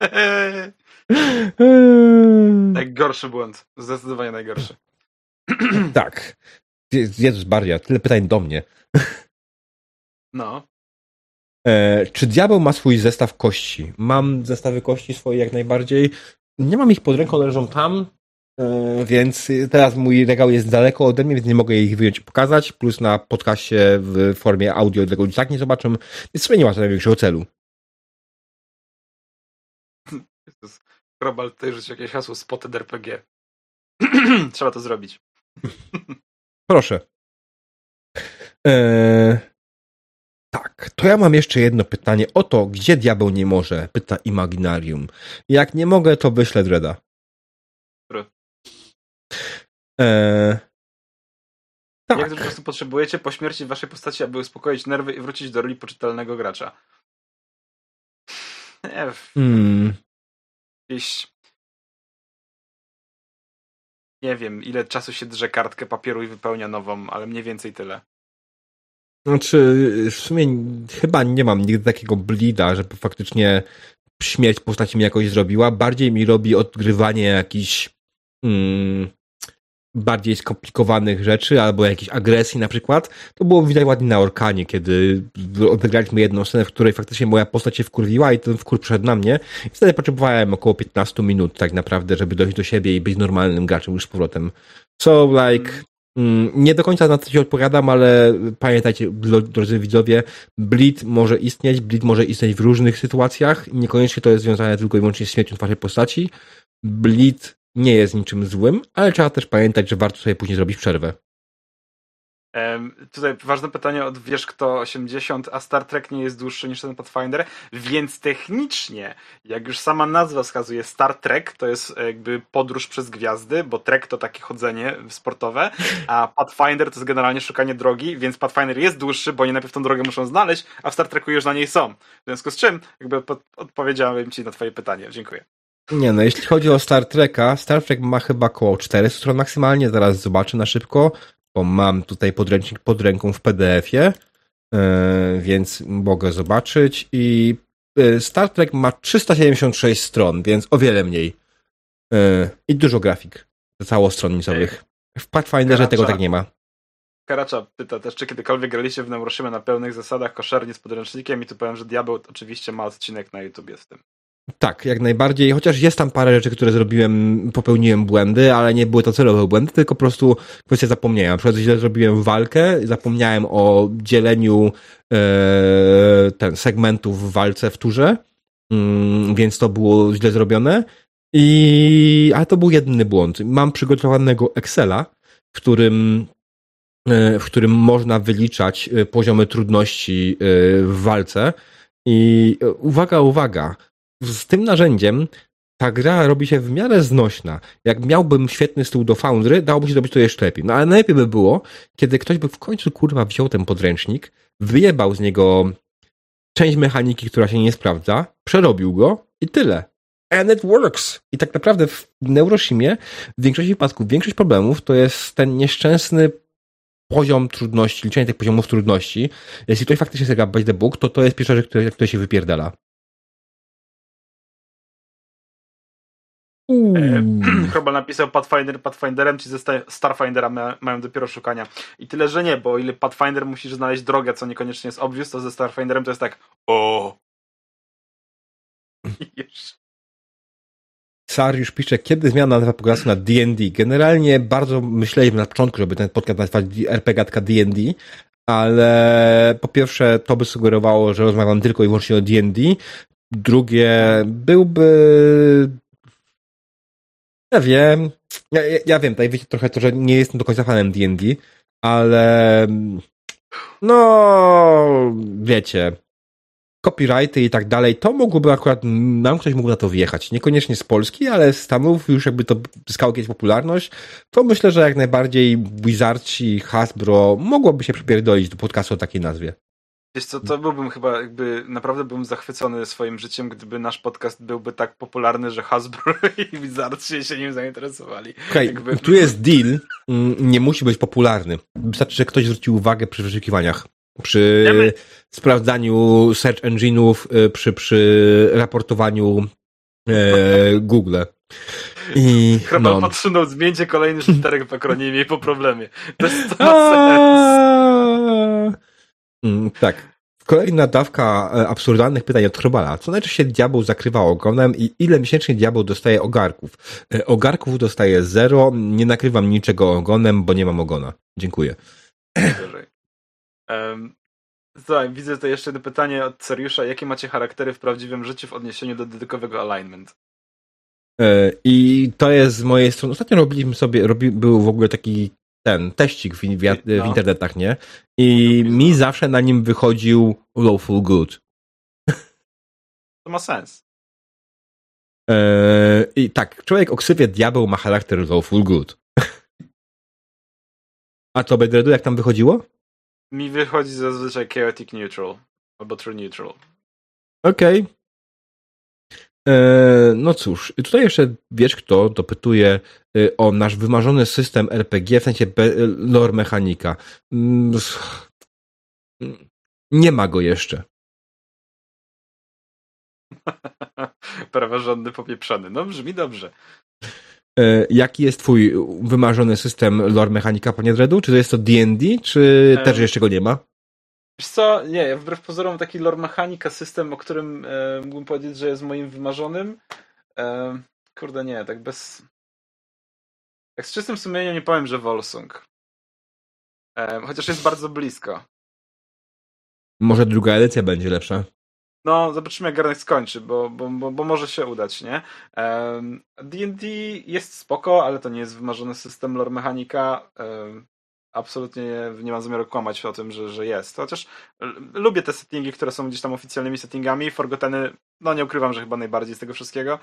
<laughs> najgorszy błąd. Zdecydowanie najgorszy. <clears throat> tak. Jezus Maria, tyle pytań do mnie. no. E, czy diabeł ma swój zestaw kości? Mam zestawy kości swoje jak najbardziej. Nie mam ich pod ręką, leżą tam. E, więc teraz mój regał jest daleko ode mnie, więc nie mogę ich wyjąć i pokazać. Plus na podcaście w formie audio tego tak nie zobaczę. Więc sobie nie ma żadnego większego celu. Jezus. Robal, tutaj rzuć jakieś hasło Spotted RPG. <clears throat> Trzeba to zrobić. <laughs> Proszę. Eee, tak, to ja mam jeszcze jedno pytanie o to, gdzie diabeł nie może, pyta Imaginarium. Jak nie mogę, to wyślę Dreda. Eee, tak. Jak po prostu potrzebujecie po śmierci waszej postaci, aby uspokoić nerwy i wrócić do roli poczytalnego gracza? <laughs> Nie hmm. Jakieś... Nie wiem, ile czasu się drze kartkę papieru i wypełnia nową, ale mniej więcej tyle. Znaczy, w sumie chyba nie mam nigdy takiego blida, żeby faktycznie śmierć postaci mi jakoś zrobiła. Bardziej mi robi odgrywanie jakichś hmm, bardziej skomplikowanych rzeczy, albo jakiejś agresji na przykład, to było widać ładnie na Orkanie, kiedy odegraliśmy jedną scenę, w której faktycznie moja postać się wkurwiła i ten wkur przed na mnie. I wtedy potrzebowałem około 15 minut tak naprawdę, żeby dojść do siebie i być normalnym graczem już z powrotem. So, like, mm, nie do końca na to się odpowiadam, ale pamiętajcie, drodzy widzowie, bleed może istnieć, bleed może istnieć w różnych sytuacjach niekoniecznie to jest związane tylko i wyłącznie z śmiercią waszej postaci. Bleed nie jest niczym złym, ale trzeba też pamiętać, że warto sobie później zrobić przerwę. Tutaj ważne pytanie od Wiesz Kto 80, a Star Trek nie jest dłuższy niż ten Pathfinder, więc technicznie, jak już sama nazwa wskazuje, Star Trek to jest jakby podróż przez gwiazdy, bo Trek to takie chodzenie sportowe, a Pathfinder to jest generalnie szukanie drogi, więc Pathfinder jest dłuższy, bo oni najpierw tą drogę muszą znaleźć, a w Star Treku już na niej są. W związku z czym jakby odpowiedziałem Ci na Twoje pytanie. Dziękuję. Nie no, jeśli chodzi o Star Treka, Star Trek ma chyba około 400 stron maksymalnie, zaraz zobaczę na szybko, bo mam tutaj podręcznik pod ręką w PDF-ie, yy, więc mogę zobaczyć i yy, Star Trek ma 376 stron, więc o wiele mniej. Yy, I dużo grafik, cało stron misowych. W Pathfinderze Karacza. tego tak nie ma. Karacza pyta też, czy kiedykolwiek graliście w Neuroshima na pełnych zasadach, koszernie z podręcznikiem i tu powiem, że Diabeł oczywiście ma odcinek na YouTubie z tym. Tak, jak najbardziej, chociaż jest tam parę rzeczy, które zrobiłem, popełniłem błędy, ale nie były to celowe błędy, tylko po prostu kwestia zapomnienia. Na przykład źle zrobiłem walkę, zapomniałem o dzieleniu e, ten segmentów w walce w turze, mm, więc to było źle zrobione. I, ale to był jedyny błąd. Mam przygotowanego Excela, w którym w którym można wyliczać poziomy trudności w walce. I uwaga, uwaga, z tym narzędziem ta gra robi się w miarę znośna. Jak miałbym świetny stół do Foundry, dałoby się zrobić to jeszcze lepiej. No ale najlepiej by było, kiedy ktoś by w końcu kurwa wziął ten podręcznik, wyjebał z niego część mechaniki, która się nie sprawdza, przerobił go i tyle. And it works. I tak naprawdę w Neurosimie w większości przypadków większość problemów to jest ten nieszczęsny poziom trudności, liczenie tych poziomów trudności. Jeśli ktoś faktycznie chce by the book, to to jest pierwsza rzecz, która, która się wypierdala. Chyba <clears throat> napisał Pathfinder Pathfinderem, ci ze Starfindera mają dopiero szukania. I tyle, że nie, bo o ile Pathfinder musisz znaleźć drogę, co niekoniecznie jest obvious, to ze Starfinderem to jest tak o. <laughs> Sariusz pisze, kiedy zmiana nazwa podcastu na D&D. Generalnie bardzo myśleliśmy na początku, żeby ten podcast nazwać RPGatka D&D, ale po pierwsze to by sugerowało, że rozmawiam tylko i wyłącznie o D&D. Drugie, byłby ja wiem. Ja, ja, wiem, tutaj wiecie trochę to, że nie jestem do końca fanem D&D, ale no, wiecie, copyrighty i tak dalej, to mogłoby akurat, nam ktoś mógł na to wjechać. Niekoniecznie z Polski, ale z Stanów już jakby to zyskało jakąś popularność, to myślę, że jak najbardziej Wizardci, Hasbro mogłoby się przypierdolić do podcastu o takiej nazwie. Wiesz co, to byłbym chyba jakby, naprawdę byłem zachwycony swoim życiem, gdyby nasz podcast byłby tak popularny, że Hasbro <laughs> i Wizard się, się nim zainteresowali. Okej, okay, jakby... tu jest deal, mm, nie musi być popularny. Wystarczy, że ktoś zwróci uwagę przy wyszukiwaniach, przy ja sprawdzaniu search engine'ów, y, przy, przy raportowaniu e, Google. I, Chyba no. podsunął zdjęcie kolejnych <laughs> czterech w akronimie i po problemie. To, jest, to ma sens. Mm, tak. Kolejna dawka e, absurdalnych pytań od Chrobala. Co najczęściej diabeł zakrywa ogonem i ile miesięcznie diabeł dostaje ogarków? E, ogarków dostaje zero, nie nakrywam niczego ogonem, bo nie mam ogona. Dziękuję. Um, widzę tutaj jeszcze jedno pytanie od Seriusza. Jakie macie charaktery w prawdziwym życiu w odniesieniu do dedykowego alignment? E, I to jest z mojej strony. Ostatnio robiliśmy sobie, robi, był w ogóle taki ten teścik w, w, w no. internetach, nie? I mi zawsze na nim wychodził lawful good. To ma sens. Eee, I tak, człowiek o ksywie diabeł ma charakter lawful good. A to Bedredu, jak tam wychodziło? Mi wychodzi zazwyczaj chaotic neutral albo true neutral. Okej. Okay. E, no cóż, tutaj jeszcze wiesz kto dopytuje e, o nasz wymarzony system RPG, w sensie lore mechanika. Mm, nie ma go jeszcze. <laughs> Praworządny popieprzony. No brzmi dobrze. E, jaki jest twój wymarzony system lore mechanika, panie Dredu? Czy to jest to D&D, czy też jeszcze go nie ma? Wiesz co, nie, wbrew pozorom taki lore mechanika, system, o którym e, mógłbym powiedzieć, że jest moim wymarzonym. E, kurde nie, tak bez... Tak z czystym sumieniem nie powiem, że Volsung. E, chociaż jest bardzo blisko. Może druga edycja będzie lepsza. No, zobaczymy jak Garnek skończy, bo, bo, bo, bo może się udać, nie? D&D jest spoko, ale to nie jest wymarzony system lore mechanika absolutnie nie, mam zamiaru kłamać o tym, że, że jest. Chociaż lubię te settingi, które są gdzieś tam oficjalnymi settingami. Forgotteny, no nie ukrywam, że chyba najbardziej z tego wszystkiego.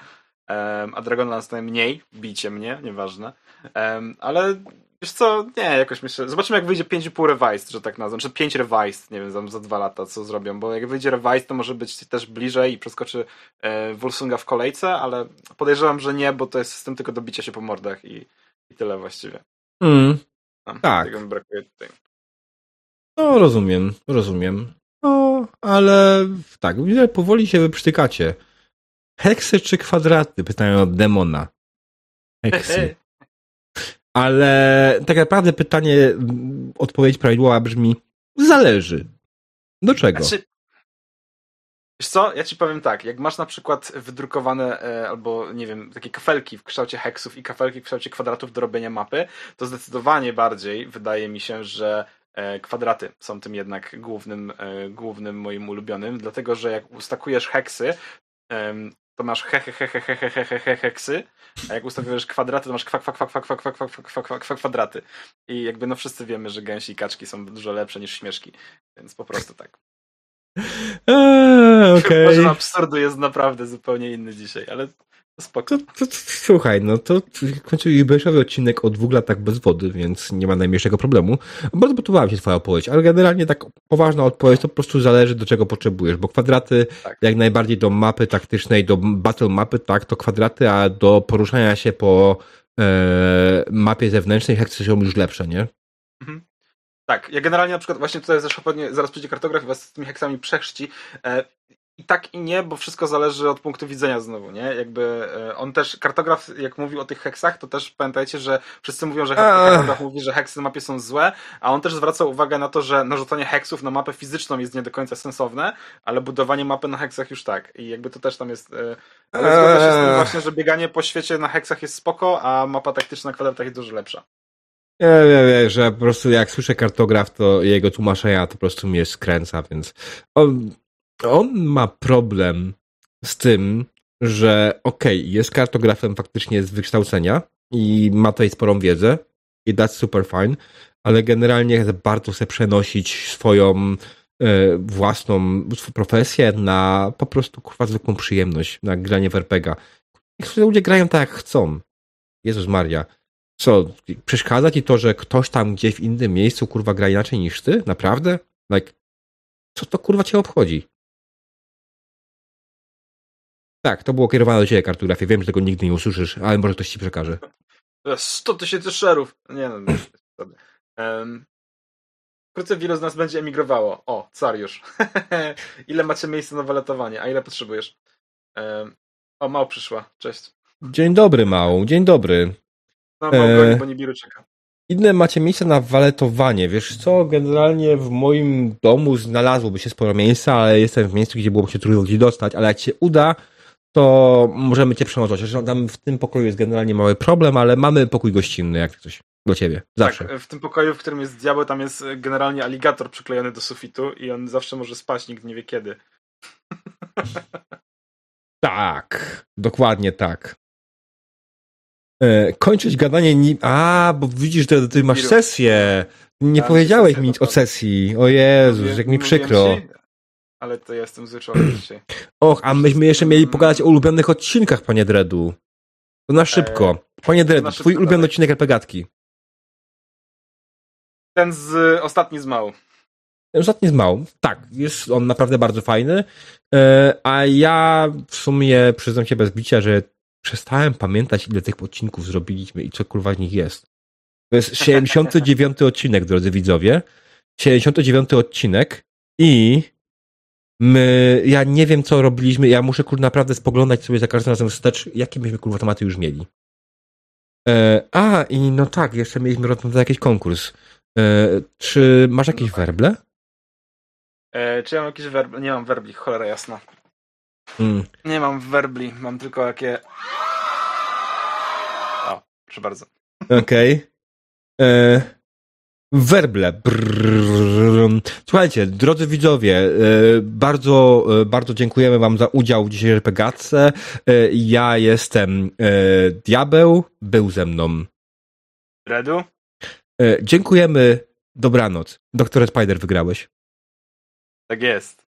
Um, a Dragonlance najmniej, bicie mnie, nieważne. Um, ale wiesz co, nie, jakoś myślę. Zobaczymy, jak wyjdzie 5,5 revised, że tak nazwę. Czy 5 revised, nie wiem, za, za dwa lata, co zrobią. Bo jak wyjdzie revised, to może być też bliżej i przeskoczy e, w kolejce, ale podejrzewam, że nie, bo to jest system tylko do bicia się po mordach i, i tyle właściwie. Mm. Tak. Tego mi brakuje tutaj. No, rozumiem, rozumiem. No, ale tak, widzę, powoli się wyprztykacie. Heksy czy kwadraty? Pytają od demona. Heksy. <laughs> Ale tak naprawdę pytanie, odpowiedź prawidłowa brzmi zależy. Do czego? Znaczy, Wiesz co, ja ci powiem tak, jak masz na przykład wydrukowane e, albo, nie wiem, takie kafelki w kształcie heksów i kafelki w kształcie kwadratów do robienia mapy, to zdecydowanie bardziej wydaje mi się, że e, kwadraty są tym jednak głównym, e, głównym moim ulubionym, dlatego że jak ustakujesz heksy, to masz he, he, he, he, he, he, he, he, he, heksy, a jak ustawiasz kwadraty, to masz kwa, kwa, kwa, kwa, kwa, kwa, kwa, kwa, kwa, kwa, kwadraty. I jakby no wszyscy wiemy, że gęsi i kaczki są dużo lepsze niż śmieszki, więc po prostu tak. Eee, <laughs> okay. Poziom absurdu jest naprawdę zupełnie inny dzisiaj, ale spoko. To, to, to, słuchaj, no to w końcu jubileuszowy odcinek o dwóch latach bez wody, więc nie ma najmniejszego problemu. Bardzo podobała mi się twoja odpowiedź, ale generalnie tak poważna odpowiedź to po prostu zależy do czego potrzebujesz, bo kwadraty tak. jak najbardziej do mapy taktycznej, do battle mapy, tak, to kwadraty, a do poruszania się po e, mapie zewnętrznej heksy są już lepsze, nie? Mhm. Tak, ja generalnie na przykład właśnie tutaj zresztą pewnie zaraz przyjdzie kartograf i was z tymi heksami przechrzci. E, i tak i nie, bo wszystko zależy od punktu widzenia znowu, nie? Jakby e, on też, kartograf jak mówił o tych heksach, to też pamiętajcie, że wszyscy mówią, że kartograf mówi, że heksy na mapie są złe, a on też zwraca uwagę na to, że narzucanie heksów na mapę fizyczną jest nie do końca sensowne, ale budowanie mapy na heksach już tak. I jakby to też tam jest... E, ale zgadza się z tym właśnie, że bieganie po świecie na heksach jest spoko, a mapa taktyczna na kwadratach jest dużo lepsza. Ja wiem, że po prostu jak słyszę kartograf, to jego tłumaczenia to po prostu mnie skręca, więc on, on ma problem z tym, że okej, okay, jest kartografem faktycznie z wykształcenia i ma tutaj sporą wiedzę i that's super fine, ale generalnie bardzo chce przenosić swoją e, własną profesję na po prostu kurwa zwykłą przyjemność, na granie w RPGa. Ludzie grają tak jak chcą. Jezus Maria. Co, przeszkadza ci to, że ktoś tam gdzieś w innym miejscu kurwa gra inaczej niż ty? Naprawdę? Like, co to kurwa cię obchodzi? Tak, to było kierowane do ciebie kartografie. Wiem, że tego nigdy nie usłyszysz, ale może ktoś ci przekaże. 100 tysięcy szerów. Nie no, nie. Um, wkrótce wielu z nas będzie emigrowało. O, Cariusz. <laughs> ile macie miejsca na waletowanie? A ile potrzebujesz? Um, o, Mał przyszła. Cześć. Dzień dobry, Mał. Dzień dobry. No, Mał e... bo czeka. Inne macie miejsce na waletowanie. Wiesz co, generalnie w moim domu znalazłoby się sporo miejsca, ale jestem w miejscu, gdzie byłoby się trudno gdzieś dostać, ale jak się uda, to możemy cię przemocować. Zresztą tam w tym pokoju jest generalnie mały problem, ale mamy pokój gościnny, jak coś. Do ciebie. Zawsze. Tak, w tym pokoju, w którym jest diabeł, tam jest generalnie aligator przyklejony do sufitu i on zawsze może spać, nikt nie wie kiedy. <laughs> Tak, dokładnie tak. E, kończyć gadanie nim. A, bo widzisz, że ty masz sesję. Nie powiedziałeś mi nic o sesji. O Jezus, jak mi przykro. ale to ja jestem zły <clears throat> dzisiaj. Och, a myśmy jeszcze mieli pogadać o ulubionych odcinkach, panie Dredu. To na szybko. E, panie Dredu, twój ulubiony odcinek RPGatki. Ten z ostatni z mału. Ostatni z mału. Tak, jest on naprawdę bardzo fajny. E, a ja w sumie przyznam się bez bicia, że przestałem pamiętać, ile tych odcinków zrobiliśmy i co kurwa z nich jest. To jest <laughs> 79 odcinek, drodzy widzowie. 79 odcinek i my, ja nie wiem, co robiliśmy. Ja muszę kurwa naprawdę spoglądać sobie za każdym razem wstecz, jakie myśmy kurwa tematy już mieli. E, a, i no tak, jeszcze mieliśmy rozwiązać jakiś konkurs. E, czy masz jakieś werble? E, czy ja mam jakieś werble? Nie mam werbli, cholera jasna. Mm. Nie mam werbli, mam tylko takie... O, proszę bardzo. Okej. Okay. E, werble. Brrr. Słuchajcie, drodzy widzowie, e, bardzo, e, bardzo dziękujemy wam za udział w dzisiejszej RPGatce. Ja jestem Diabeł, był ze mną. Redu? Dziękujemy. Dobranoc. Doktor Spider wygrałeś. Tak jest.